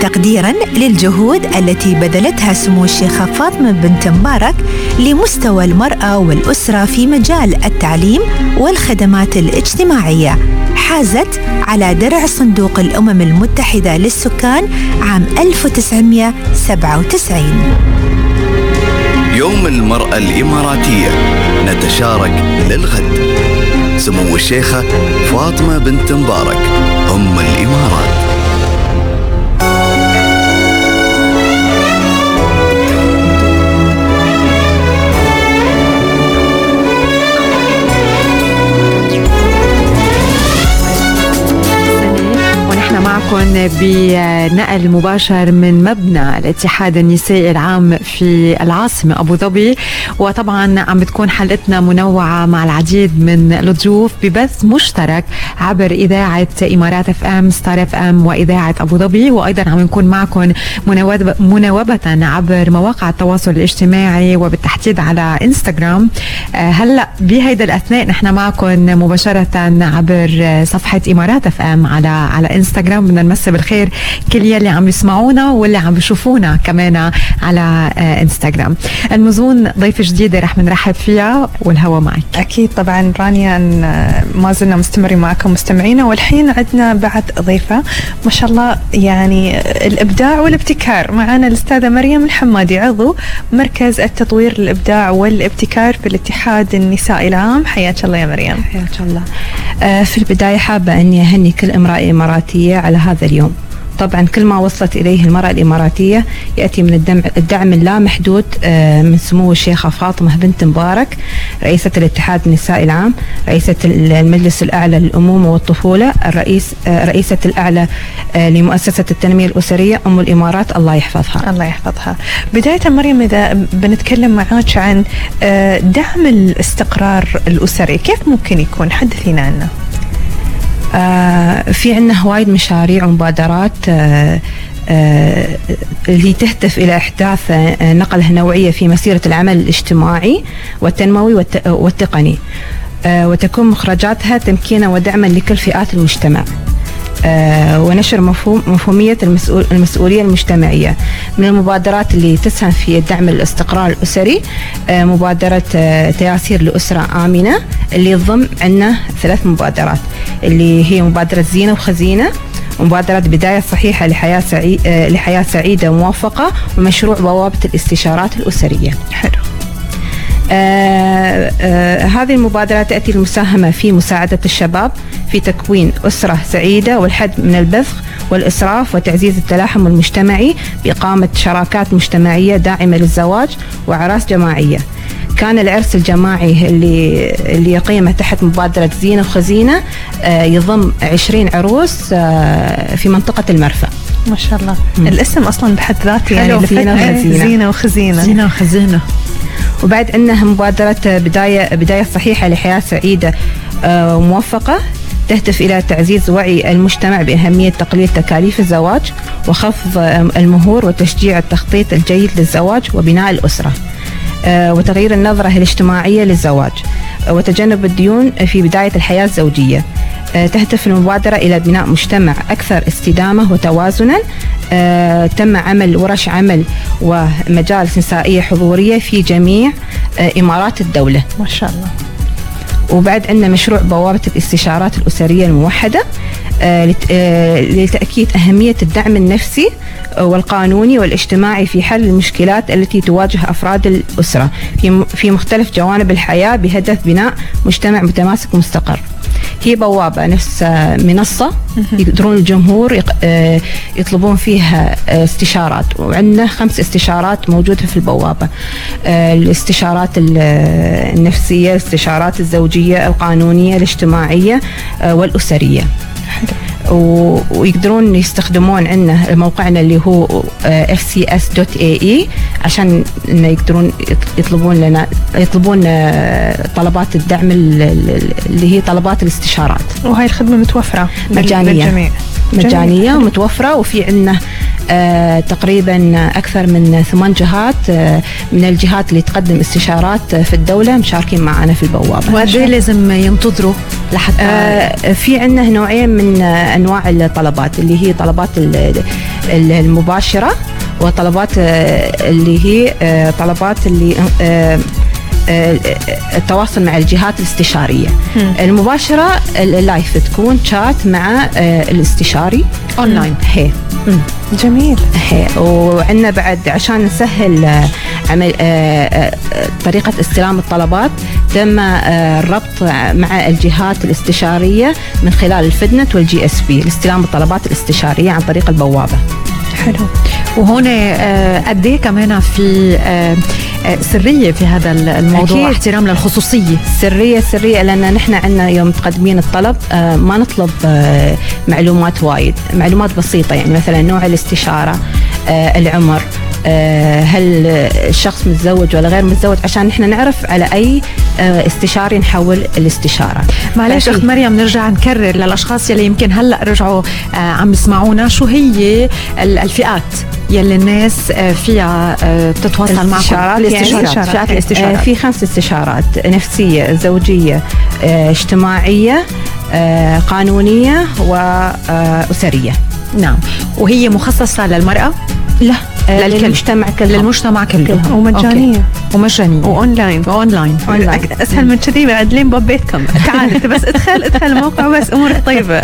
تقديرا للجهود التي بذلتها سمو الشيخة فاطمة بنت مبارك لمستوى المرأة والأسرة في مجال التعليم والخدمات الاجتماعية. حازت على درع صندوق الأمم المتحدة للسكان عام 1997 يوم المرأة الإماراتية. نتشارك للغد. سمو الشيخة فاطمة بنت مبارك أم الإمارات. بنقل مباشر من مبنى الاتحاد النسائي العام في العاصمة أبو ظبي. وطبعا عم بتكون حلقتنا منوعة مع العديد من الضيوف ببث مشترك عبر إذاعة إمارات FM Star FM وإذاعة أبو ظبي. وأيضا عم نكون معكم مناوبة عبر مواقع التواصل الاجتماعي وبالتحديد على إنستغرام. آه، هلأ بهيدا الأثناء نحن معكم مباشرة عبر صفحة إمارات FM على على إنستغرام. بدنا نمسي بالخير كل يلي عم يسمعونا واللي عم بيشوفونا كمان على آه، انستغرام المزون ضيفة جديدة رح نرحب فيها والهوا معك. أكيد طبعا رانيا أن ما زلنا مستمرين معكم مستمعينا والحين عندنا بعد ضيفة. ما شاء الله يعني الإبداع والابتكار. معنا الأستاذة مريم الحمادي عضو مركز التطوير الإبداع والابتكار في الاتحاد النسائي العام. حياك الله يا مريم. حياك الله. آه، في البداية حابة أني أهني كل امرأة إماراتية على هذا اليوم. طبعا كل ما وصلت إليه المرأة الإماراتية يأتي من الدعم, الدعم اللامحدود آه، من سمو الشيخة فاطمة بنت مبارك رئيسة الاتحاد النسائي العام رئيسة المجلس الأعلى للأمومة والطفولة الرئيس آه، رئيسة الأعلى آه، لمؤسسة التنمية الأسرية أم الإمارات. الله يحفظها. الله يحفظها. بداية مريم إذا بنتكلم معاك عن دعم الاستقرار الأسري كيف ممكن يكون؟ حدثينا عنه في عندنا وايد مشاريع ومبادرات آه، آه، اللي تهدف إلى إحداث آه، نقلة نوعية في مسيرة العمل الاجتماعي والتنموي والت- والتقني. آه، وتكون مخرجاتها تمكينا ودعما لكل فئات المجتمع. آه، ونشر مفهوم مفهومية المسؤول المسؤولية المجتمعية من المبادرات اللي تسهم في دعم الاستقرار الأسري آه، مبادرة آه، تياسير لأسرة آمنة اللي تضم عندنا ثلاث مبادرات اللي هي مبادرة زينة وخزينة ومبادرة بداية صحيحة لحياة سعيدة لحياة سعيدة موفقة ومشروع بوابة الاستشارات الأسرية. حلو. آه آه هذه المبادرة تأتي المساهمة في مساعدة الشباب في تكوين أسرة سعيدة والحد من البذخ والإسراف وتعزيز التلاحم المجتمعي بإقامة شراكات مجتمعية داعمة للزواج وأعراس جماعية. كان العرس الجماعي اللي اللي يقيمه تحت مبادرة زينة وخزينة آه يضم 20 عروس في منطقة المرفأ. ما شاء الله. الاسم أصلا بحد ذاته يعني وخزينة. زينة وخزينة. زينة وخزينة. وبعد عندنا مبادرة بداية بداية صحيحة لحياة سعيدة آه، وموفقة تهدف إلى تعزيز وعي المجتمع بأهمية تقليل تكاليف الزواج وخفض المهور وتشجيع التخطيط الجيد للزواج وبناء الأسرة آه، وتغيير النظرة الاجتماعية للزواج آه، وتجنب الديون في بداية الحياة الزوجية. تهدف المبادرة إلى بناء مجتمع أكثر استدامة وتوازنا. آه، تم عمل ورش عمل ومجالس نسائية حضورية في جميع آه، إمارات الدولة. ما شاء الله. وبعد عندنا مشروع بوابة الاستشارات الأسرية الموحدة آه، لت- آه، لتأكيد أهمية الدعم النفسي والقانوني والاجتماعي في حل المشكلات التي تواجه أفراد الأسرة في مختلف جوانب الحياة بهدف بناء مجتمع متماسك ومستقر هي بوابة نفس منصة يقدرون الجمهور آه، يطلبون فيها آه، استشارات. وعندنا خمس استشارات موجودة في البوابة. آه، الاستشارات ال- النفسية الاستشارات الزوجية القانونية الاجتماعية والأسرية. ويقدرون يستخدمون عندنا موقعنا اللي هو fcs.ae عشان إنه يقدرون يط- يطلبون لنا يطلبون آه، طلبات الدعم ال- ال- اللي هي طلبات الاستشارات. وهاي الخدمة متوفرة لل- مجانية للجميع مجانية جميل. ومتوفرة وفي عندنا آه تقريبا أكثر من ثمان جهات آه من الجهات اللي تقدم استشارات آه، في الدولة مشاركين معنا في البوابة. وقد لازم ينتظروا لحتى آه في عندنا نوعين من أنواع الطلبات اللي هي طلبات ال- ال- المباشرة وطلبات اللي هي آه طلبات اللي آه، التواصل مع الجهات الاستشارية. مم. المباشرة اللايف تكون شات مع آه، الاستشاري. أونلاين. هي. جميل. هي. وعندنا بعد عشان نسهل آه، عمل آه، طريقة استلام الطلبات تم الربط مع الجهات الاستشارية من خلال ال FedNet وال GSB لاستلام الطلبات الاستشارية عن طريق البوابة. حلو. وهون آه، قد إيه كمان في آه، آه، سرية في هذا الموضوع أكيد. احترام للخصوصية سرية سرية لأن نحن عندنا يوم تقدمين الطلب ما نطلب معلومات وايد معلومات بسيطة يعني مثلا نوع الاستشارة آه، العمر هل الشخص متزوج ولا غير متزوج؟ عشان نحن نعرف على أي آه، استشاري نحول الاستشارة. معلش أخت مريم نرجع نكرر للأشخاص يلي يمكن هلأ رجعوا آه، عم يسمعونا. شو هي ال- الفئات يلي الناس آه، فيها آه، بتتواصل معكم الاستشارات الاستشارات. يعني فئات آه، الاستشارات في خمس استشارات. آه، اجتماعية آه، قانونية وأسرية نعم. وهي مخصصة للمرأة؟ لا آه،. للمجتمع كله. للمجتمع كله. okay. ومجانية. و online. و online. أسهل من كذي معدلين باب بيتكم. [laughs] تعال أنت بس ادخل ادخل الموقع بس أمورك طيبة.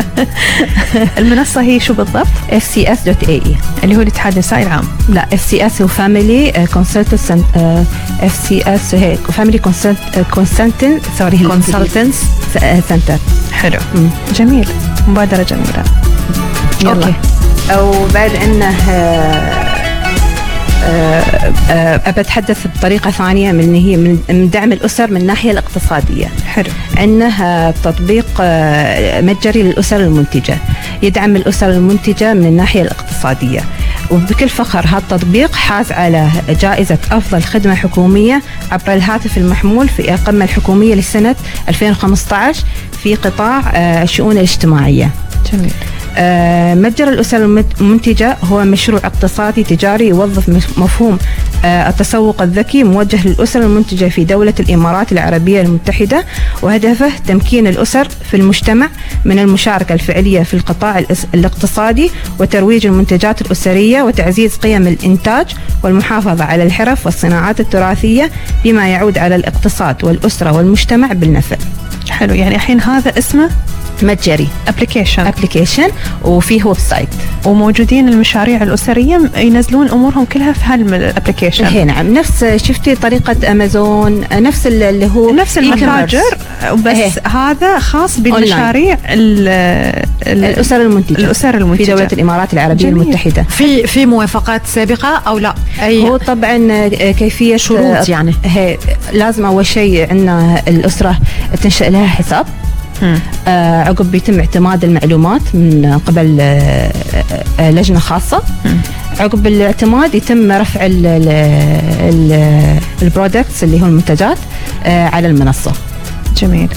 [laughs] المنصة هي شو بالضبط؟ fcs.ae اللي هو الاتحاد النسائي العام لا FC S هو family consultant FCS هي family consultant sorry consultants center حلو. جميل. مبادرة جميلة. يلا. okay. أو بعد عندنا أبى أتحدث بطريقة ثانية من هي من دعم الأسر من الناحيه الاقتصادية. حلو. عندنا تطبيق آه، متجري للأسر المنتجة. يدعم الأسر المنتجة من الناحية الاقتصادية. وبكل فخر هذا التطبيق حاز على جائزة أفضل خدمة حكومية عبر الهاتف المحمول في القمة الحكومية لسنة 2015 في قطاع آه، الشؤون الاجتماعية. جميل. آه، متجر الأسر المنتجة هو مشروع اقتصادي تجاري يوظف مف- مفهوم آه، التسوق الذكي موجه للأسر المنتجة في دولة الإمارات العربية المتحدة وهدفه تمكين الأسر في المجتمع من المشاركة الفعلية في القطاع الاقتصادي وترويج المنتجات الأسرية وتعزيز قيم الإنتاج والمحافظة على الحرف والصناعات التراثية بما يعود على الاقتصاد والأسرة والمجتمع بالنفع. حلو. يعني الحين هذا اسمه متجري. application application وفيه website وموجودين المشاريع الأسرية ينزلون أمورهم كلها في هال application هي نعم. نفس شفتي طريقة امازون نفس ال- اللي هو نفس المتاجر بس إيه. هذا خاص بالمشاريع ال- ال- الأسر المنتجة. الأسر المنتجة. في دولة الإمارات العربية جميل. المتحدة. في في موافقات سابقة أو لا؟ أي هو طبعا آه، كيفية شروط يعني. هي لازم أول شيء عندنا الأسرة تنشئ لها حساب. آه عقب بيتم اعتماد المعلومات من قبل آه آه لجنة خاصة. عقب الاعتماد يتم رفع ال- ال- ال- البرودكتس اللي هو المنتجات آه على المنصة. جميل.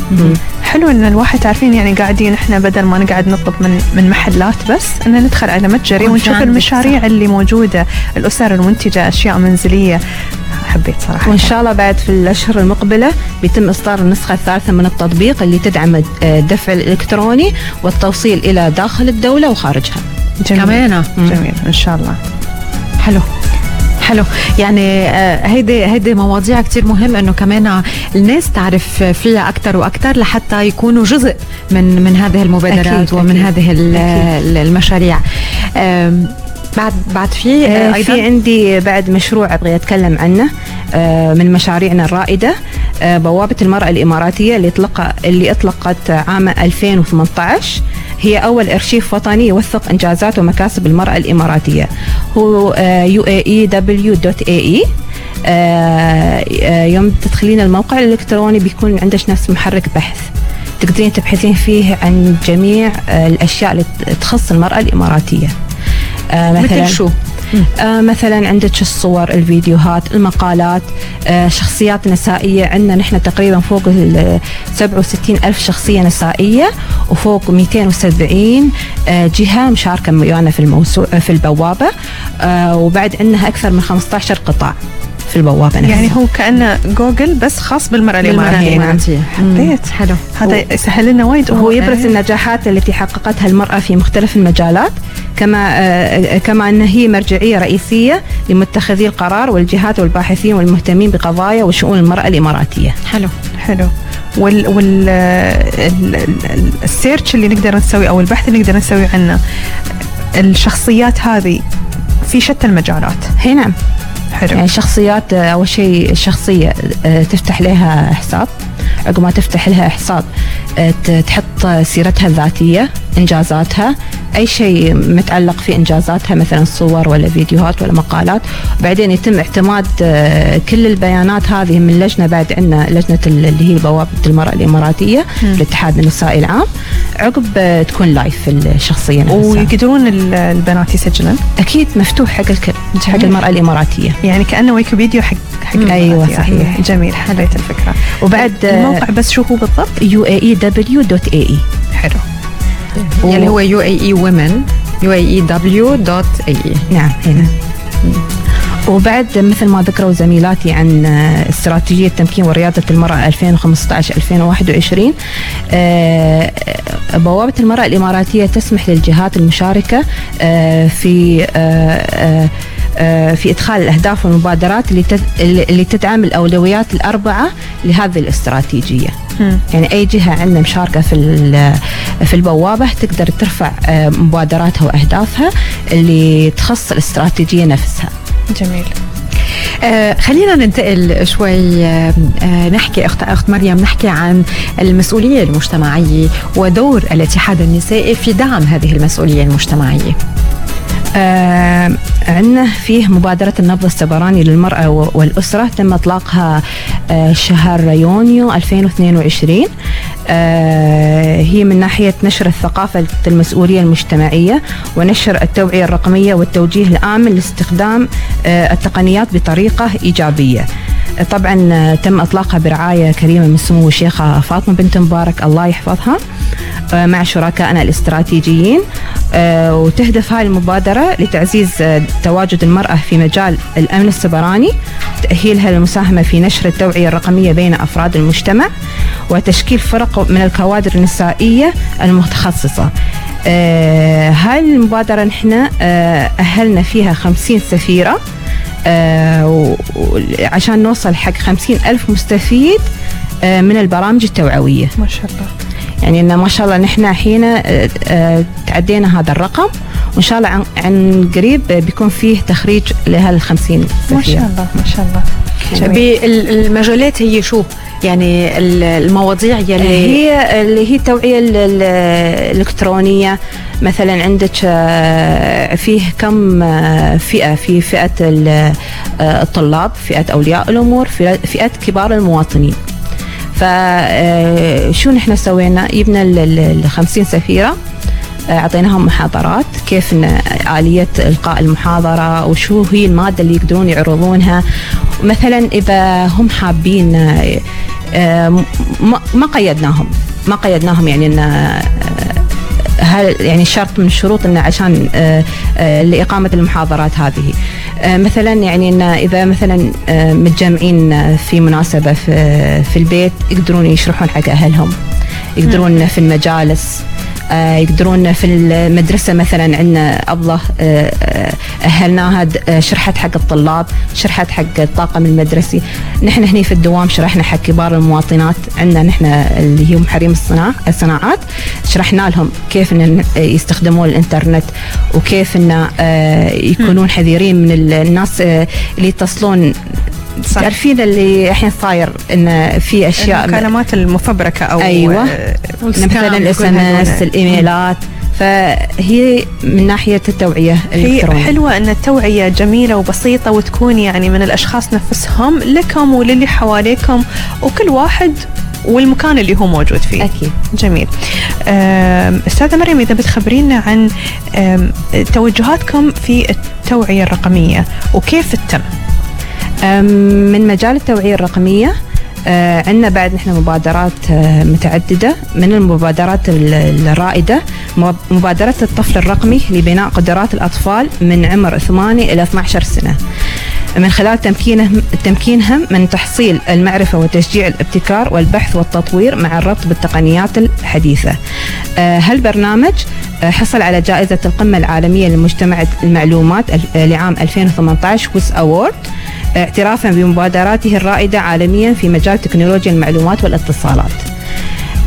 حلو إن الواحد تعرفين يعني قاعدين إحنا بدل ما نقعد نطلب من من محلات بس إن ندخل على متجري ونشوف المشاريع اللي موجودة الأسر المنتجة أشياء منزلية. حبيت صراحة. وإن شاء الله بعد في الأشهر المقبلة بيتم إصدار النسخة الثالثة من التطبيق اللي تدعم آه، الدفع الإلكتروني والتوصيل إلى داخل الدولة وخارجها. جميل. كمان؟ جميل. إن شاء الله. حلو. حلو يعني آه، هيدي هيدي مواضيع كتير مهم إنه كمان الناس تعرف فيها أكثر وأكثر لحتى يكونوا جزء من من هذه المبادرات أكيد، ومن أكيد. هذه أكيد. المشاريع بعد بعد في آه، أيضا في عندي بعد مشروع أبغى أتكلم عنه من مشاريعنا الرائدة آه، بوابة المرأة الإماراتية اللي اطلق اللي أطلقت عام 2018 هي أول أرشيف وطني يوثق إنجازات ومكاسب المرأة الإماراتية. هو إي إي يوم تدخلين الموقع الإلكتروني بيكون عندك نفس محرك بحث. تقدرين تبحثين فيه عن جميع آه، الأشياء اللي تخص المرأة الإماراتية. آه، مثل شو؟ آه مثلا عندك الصور الفيديوهات المقالات آه شخصيات نسائية. عندنا نحن تقريبا فوق ال 67 ألف شخصية نسائية وفوق 270 آه جهة مشاركة ويانا في في البوابة. آه وبعد عندنا أكثر من 15 قطاع. في البوابة نفسها. يعني هو كأنه جوجل بس خاص الإماراتية الإماراتية. حبيت. حلو. هذا يسهل لنا وايد هو. يبرز النجاحات التي حققتها المرأة في مختلف المجالات كما آه، كما أن هي مرجعية رئيسية لمتخذي القرار والجهات والباحثين والمهتمين بقضايا وشؤون المرأة الإماراتية. حلو. حلو. وال وال ال- ال- السيرش اللي نقدر نسوي أو البحث اللي نقدر نسوي عنه الشخصيات هذه في شتى المجالات. هي نعم. حلو. يعني شخصيات أول شيء الشخصية آه، تفتح لها حساب. عقب ما تفتح لها حساب آه، تحط سيرتها الذاتية إنجازاتها. أي شيء متعلق في إنجازاتها مثلا صور ولا فيديوهات ولا مقالات. بعدين يتم اعتماد آه، كل البيانات هذه من لجنة بعد عندنا لجنة ال- اللي هي بوابة المرأة الإماراتية. الاتحاد النسائي العام. عقب آه، تكون live الشخصية نفسها ويقدرون ال- البنات يسجلون؟ أكيد مفتوح حق الكل حق المرأة الإماراتية. يعني كأنه ويكيبيديا حق حق أيوة يعني. صحيح. جميل حبيت الفكرة. وبعد الموقع بس شو هو بالضبط؟ يو اي اي دبليو دوت اي اي حلو. يعني هو UAE women يو اي اي دبليو دوت اي اي نعم هنا. وبعد مثل ما ذكروا زميلاتي عن آه، استراتيجية تمكين وريادة المرأة 2015-2021 آه، بوابة المرأة الإماراتية تسمح للجهات المشاركة آه، في آه، آه، آه، في إدخال الأهداف والمبادرات اللي تد- اللي تدعم الأولويات الأربعة لهذه الاستراتيجية يعني أي جهة عندنا مشاركة في في البوابة تقدر ترفع آه، مبادراتها وأهدافها اللي تخص الاستراتيجية نفسها. جميل. آه خلينا ننتقل شوي آه آه نحكي اخت أخت مريم نحكي عن المسؤولية المجتمعية ودور الاتحاد النسائي في دعم هذه المسؤولية المجتمعية. آه عندنا فيه مبادرة النبض السبراني للمرأة والأسرة تم إطلاقها آه شهر يونيو 2022 آه هي من ناحية نشر الثقافة المسؤولية المجتمعية ونشر التوعية الرقمية والتوجيه الآمن لاستخدام آه التقنيات بطريقة إيجابية. طبعا آه، تم إطلاقها برعاية كريمة من سمو الشيخة فاطمة بنت مبارك الله يحفظها. آه، مع شركائنا الاستراتيجيين. آه، وتهدف هذه المبادرة لتعزيز تواجد المرأة في مجال الأمن السبراني تأهيلها للمساهمة في نشر التوعية الرقمية بين أفراد المجتمع وتشكيل فرق من الكوادر النسائية المتخصصة. هاي المبادرة نحن أهلنا فيها 50 سفيرة. و- و- عشان نوصل حق خمسين ألف مستفيد آه، من البرامج التوعوية. ما شاء الله. يعني إن ما شاء الله نحن الحين آه، آه، تعدينا هذا الرقم وإن شاء الله عن, عن قريب بيكون فيه تخريج لهالخمسين ما شاء الله ما شاء الله. بالمجالات هي؟ شو؟ يعني ال- المواضيع يلي هي اللي هي التوعية ال- ال- الإلكترونية. مثلا عندك آه، فيه كم آه، فئة؟ في فئة ال- آه، الطلاب فئة أولياء الأمور فئة فئة كبار المواطنين. فشو نحن سوينا؟ جبنا ال- ال ال 50 سفيرة. آه، أعطيناهم محاضرات كيف إن آلية إلقاء المحاضرة وشو هي المادة اللي يقدرون يعرضونها. مثلا إذا هم حابين آه، آه، ما قيدناهم ما قيدناهم يعني إن آه، هل يعني شرط من الشروط انه عشان لإقامة المحاضرات هذه. مثلا يعني إن إذا مثلا متجمعين في مناسبة في في البيت يقدرون يشرحون حق أهلهم يقدرون في المجالس. يقدرون في المدرسة مثلا عندنا أبلة آه، آه، أهلناها آه، شرحت حق الطلاب شرحت حق الطاقم المدرسي. نحن هني في الدوام شرحنا حق كبار المواطنات. عندنا نحن اللي هم حريم الصناع الصناعات. شرحنا لهم كيف إن يستخدمون الإنترنت وكيف إن آه، يكونون حذرين من ال- الناس آه، اللي يتصلون صح. تعرفين اللي الحين صاير إن في أشياء المكالمات المفبركة أو أيوه. آه، مثلا ال SMS الإيميلات. فهي من ناحية التوعية هي الإلكترونية. حلوة أن التوعية جميلة وبسيطة وتكون يعني من الأشخاص نفسهم لكم وللي حواليكم وكل واحد والمكان اللي هو موجود فيه. أكيد. جميل. أم، أستاذة مريم إذا بتخبرينا عن توجهاتكم في التوعية الرقمية وكيف تتم؟ من مجال التوعية الرقمية آه، عندنا بعد نحن مبادرات آه، متعددة. من المبادرات ال- الرائدة مب- مبادرة الطفل الرقمي لبناء قدرات الأطفال من عمر 8 إلى 12 سنة. من خلال تمكينهم من تحصيل المعرفة وتشجيع الابتكار والبحث والتطوير مع الربط بالتقنيات الحديثة. آه، هالبرنامج حصل على جائزة القمة العالمية لمجتمع المعلومات ال- لعام 2018 ويس أوورد. اعترافا بمبادراته الرائدة عالميا في مجال تكنولوجيا المعلومات والاتصالات.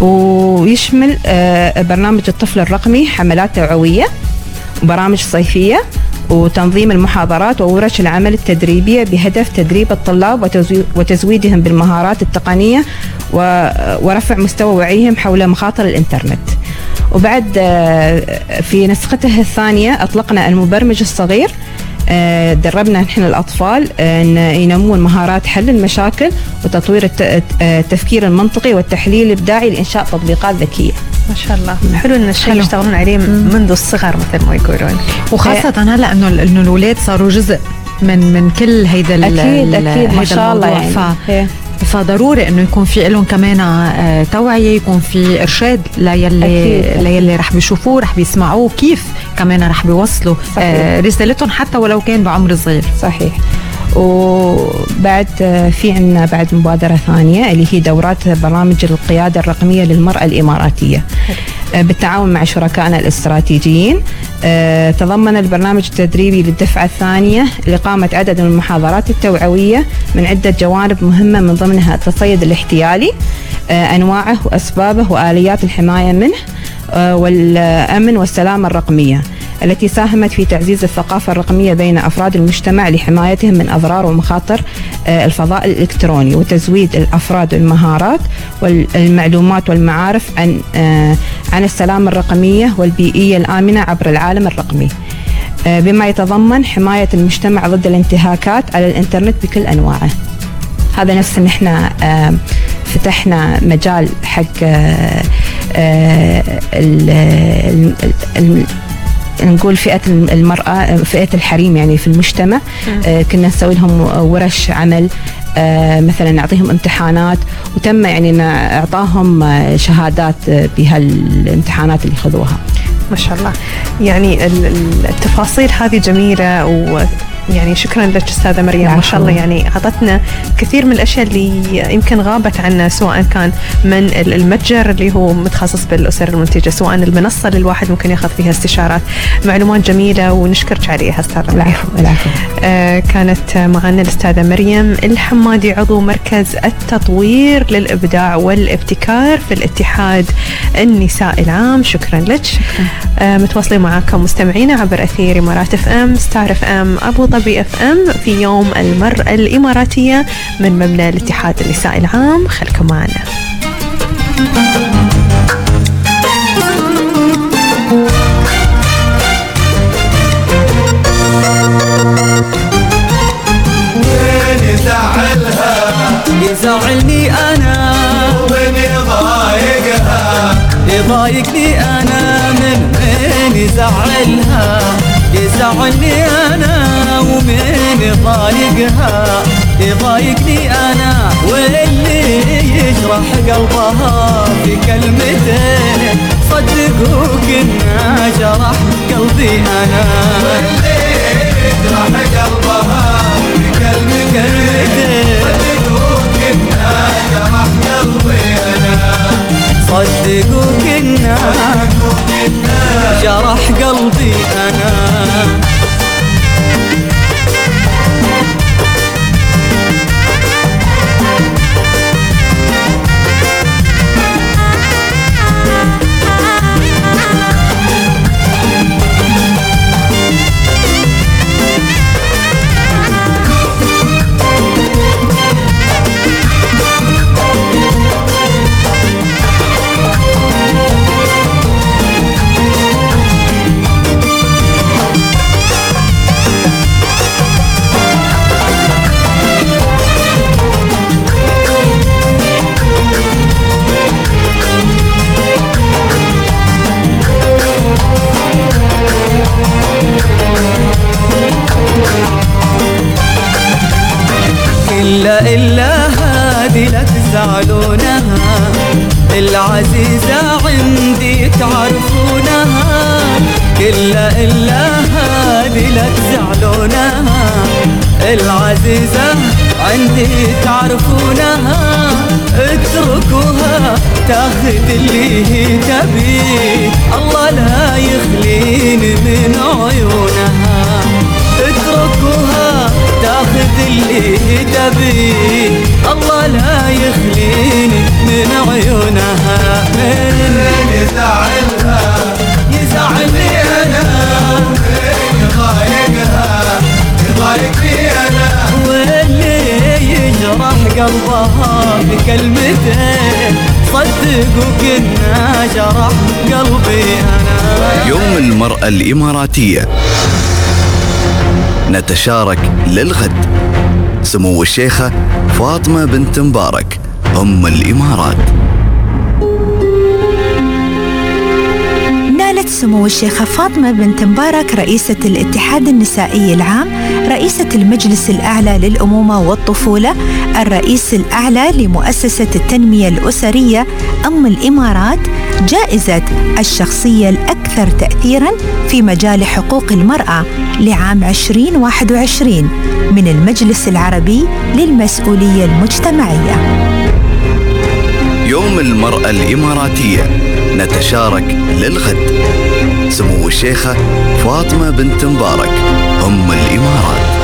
ويشمل آه، برنامج الطفل الرقمي حملات توعوية برامج صيفية وتنظيم المحاضرات وورش العمل التدريبية بهدف تدريب الطلاب وتزوي- وتزويدهم بالمهارات التقنية و- ورفع مستوى وعيهم حول مخاطر الإنترنت. وبعد آه، في نسخته الثانية أطلقنا المبرمج الصغير دربنا نحن الأطفال آه، أن ينمون مهارات حل المشاكل وتطوير آه، التفكير المنطقي والتحليل الإبداعي لإنشاء تطبيقات ذكية ما شاء الله حلو إن الشيء. يشتغلون عليه منذ الصغر مثل ما يقولون وخاصة هلا إنه إنه الاولاد صاروا جزء من من كل هيدا ال- أكيد ما شاء الله. يعني. فضروري إنه يكون في لهم كمان آه، توعية يكون في إرشاد ليلي أكيد. ليلي رح بيشوفوه رح بيسمعوه كيف كمان رح بيوصلوا. آه، رسالتهم حتى ولو كان بعمر صغير صحيح وبعد في عندنا بعد مبادرة ثانية اللي هي دورات برامج القيادة الرقمية للمرأة الإماراتية. بالتعاون مع شركائنا الاستراتيجيين. آه، تضمن البرنامج التدريبي للدفعة الثانية لإقامة عدد من المحاضرات التوعوية من عدة جوانب مهمة من ضمنها التصيد الاحتيالي آه، أنواعه وأسبابه وآليات الحماية منه آه، والأمن والسلامة الرقمية. التي ساهمت في تعزيز الثقافة الرقمية بين أفراد المجتمع لحمايتهم من أضرار ومخاطر آه، الفضاء الإلكتروني وتزويد الأفراد المهارات والمعلومات والمعارف عن آه، عن السلامة الرقمية والبيئية الآمنة عبر العالم الرقمي. آه، بما يتضمن حماية المجتمع ضد الانتهاكات على الإنترنت بكل أنواعه. هذا نفس ان إحنا فتحنا مجال حق نقول فئة المرأة فئة الحريم يعني في المجتمع آه، كنا نسوي لهم ورش عمل آه، مثلا نعطيهم امتحانات وتم يعني أعطاهم آه، شهادات بهالامتحانات اللي خذوها. ما شاء الله. يعني ال- ال- التفاصيل هذه جميلة و يعني شكرا لك أستاذة مريم. ما شاء الله يعني أعطتنا كثير من الأشياء اللي يمكن غابت عنا سواء كان من ال- المتجر اللي هو متخصص بالأسر المنتجة سواء المنصة اللي الواحد ممكن ياخذ فيها استشارات. معلومات جميلة ونشكرك عليها أستاذة مريم. العفو آه، كانت معنا الأستاذة مريم الحمادي عضو مركز التطوير للإبداع والابتكار في الاتحاد النسائي العام. شكرا لك. شكرا. آه، متواصلين معاكم مستمعينا عبر أثير إمارات FM Star FM أبو ظبي FM في يوم المرأة الإماراتية من مبنى الاتحاد النسائي العام. خلكم معنا. وين يزعلها؟ يزعلني أنا. وين يضايقها؟ يضايقني أنا. من وين يزعلها؟ يزعلني أنا. ومن يضايقها يضايقني أنا واللي يجرح قلبها في كلمتين. صدقوا كنا جرح قلبي أنا. يجرح قلبها بكلمتين صدقوا كنا جرح قلبي أنا. صدقوا كنا تنسونها عندي تعرفونها اتركوها تاخذ اللي هي تبيه الله لا يخليني من عيونها. اتركوها تاخذ اللي هي تبيه الله لا يخليني من عيونها. قلبها بكلمتين صدقوا كنا جرح قلبي أنا. يوم المرأة الإماراتية. نتشارك للغد. سمو الشيخة فاطمة بنت مبارك أم الإمارات. سمو الشيخة فاطمة بنت مبارك رئيسة الاتحاد النسائي العام رئيسة المجلس الأعلى للأمومة والطفولة الرئيس الأعلى لمؤسسة التنمية الأسرية أم الإمارات جائزة الشخصية الأكثر تأثيرا في مجال حقوق المرأة لعام 2021 من المجلس العربي للمسؤولية المجتمعية. يوم المرأة الإماراتية نتشارك للغد. سمو الشيخة فاطمة بنت مبارك أم الإمارات.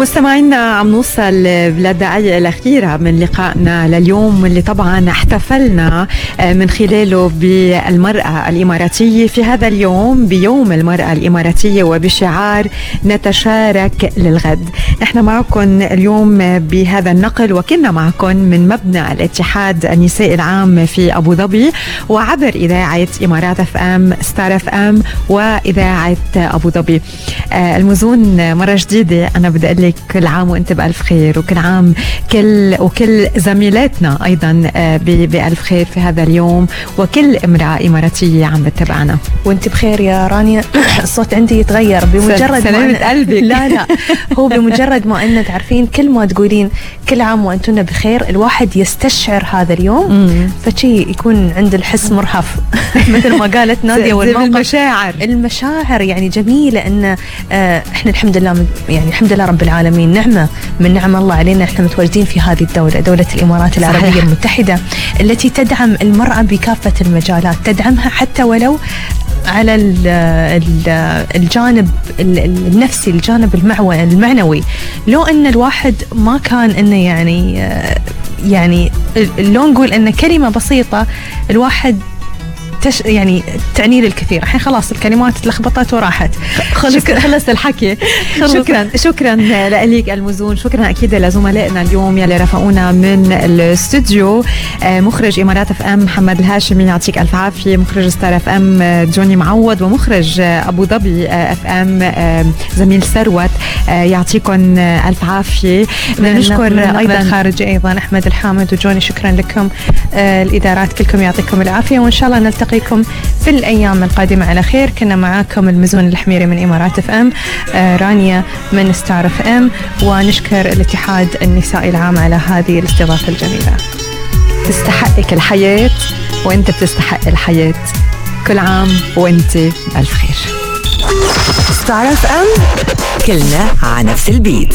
مستمعينا عم نوصل للدقائق الأخيرة من لقائنا لليوم اللي طبعا احتفلنا آه، من خلاله بالمرأة الإماراتية في هذا اليوم بيوم المرأة الإماراتية وبشعار نتشارك للغد. نحن معكم اليوم بهذا النقل وكنا معكم من مبنى الاتحاد النسائي العام في أبو ظبي وعبر إذاعة إمارات أف إم ستار أف إم وإذاعة أبو ظبي. آه، المزون مرة جديدة أنا بدي أقول لك كل عام وأنت بألف خير وكل عام كل وكل زميلاتنا أيضا آه، بألف خير في هذا اليوم وكل امرأة إماراتية عم بتتابعنا وانت بخير يا رانيا. [coughs] الصوت عندي يتغير بمجرد سلامة ما قلبك. لا لا. [laughs] هو بمجرد ما أن تعرفين كل ما تقولين كل عام وأنتن بخير الواحد يستشعر هذا اليوم. فشي يكون عند الحس مرهف. [laughs] مثل ما قالت [laughs] نادية والموقف. المشاعر المشاعر يعني جميلة إن آه، إحنا الحمد لله يعني الحمد لله رب العالمين. نعمة من نعم الله علينا إحنا متواجدين في هذه الدولة دولة الإمارات العربية صحيح. المتحدة التي تدعم المرأة بكافة المجالات تدعمها حتى ولو على ال ال الجانب ال- ال- النفسي الجانب المعنوي لو أن الواحد ما كان إنه يعني يعني لو نقول ان كلمة بسيطة الواحد تش يعني تعني لي الكثير. الحين خلاص الكلمات تلخبطت وراحت. خلص. خلص الحكي. [laughs] خلص. شكرا. شكرا لك المزون شكرا أكيد لزملائنا اليوم يلي رافقونا من الاستوديو. آه، مخرج إمارات اف ام محمد الهاشمي يعطيك ألف عافية. مخرج ستار اف ام آه، جوني معوض. ومخرج آه، أبو ظبي اف ام زميل ثروت يعطيكم ألف عافية. بدنا نشكر أيضا الخارجي أيضا أحمد الحامد وجوني. شكرا لكم الإدارات. كلكم يعطيكم العافية. وإن شاء الله نلتقيكم في الأيام القادمة. على خير كنا معاكم المزون الحميري من إمارات إف إم آه رانيا من ستار إف إم ونشكر الاتحاد النسائي العام على هذه الاستضافة الجميلة. تستحقك الحياة وأنت بتستحق الحياة. كل عام وأنت بألف خير. ستار إف إم كلنا على نفس البيت.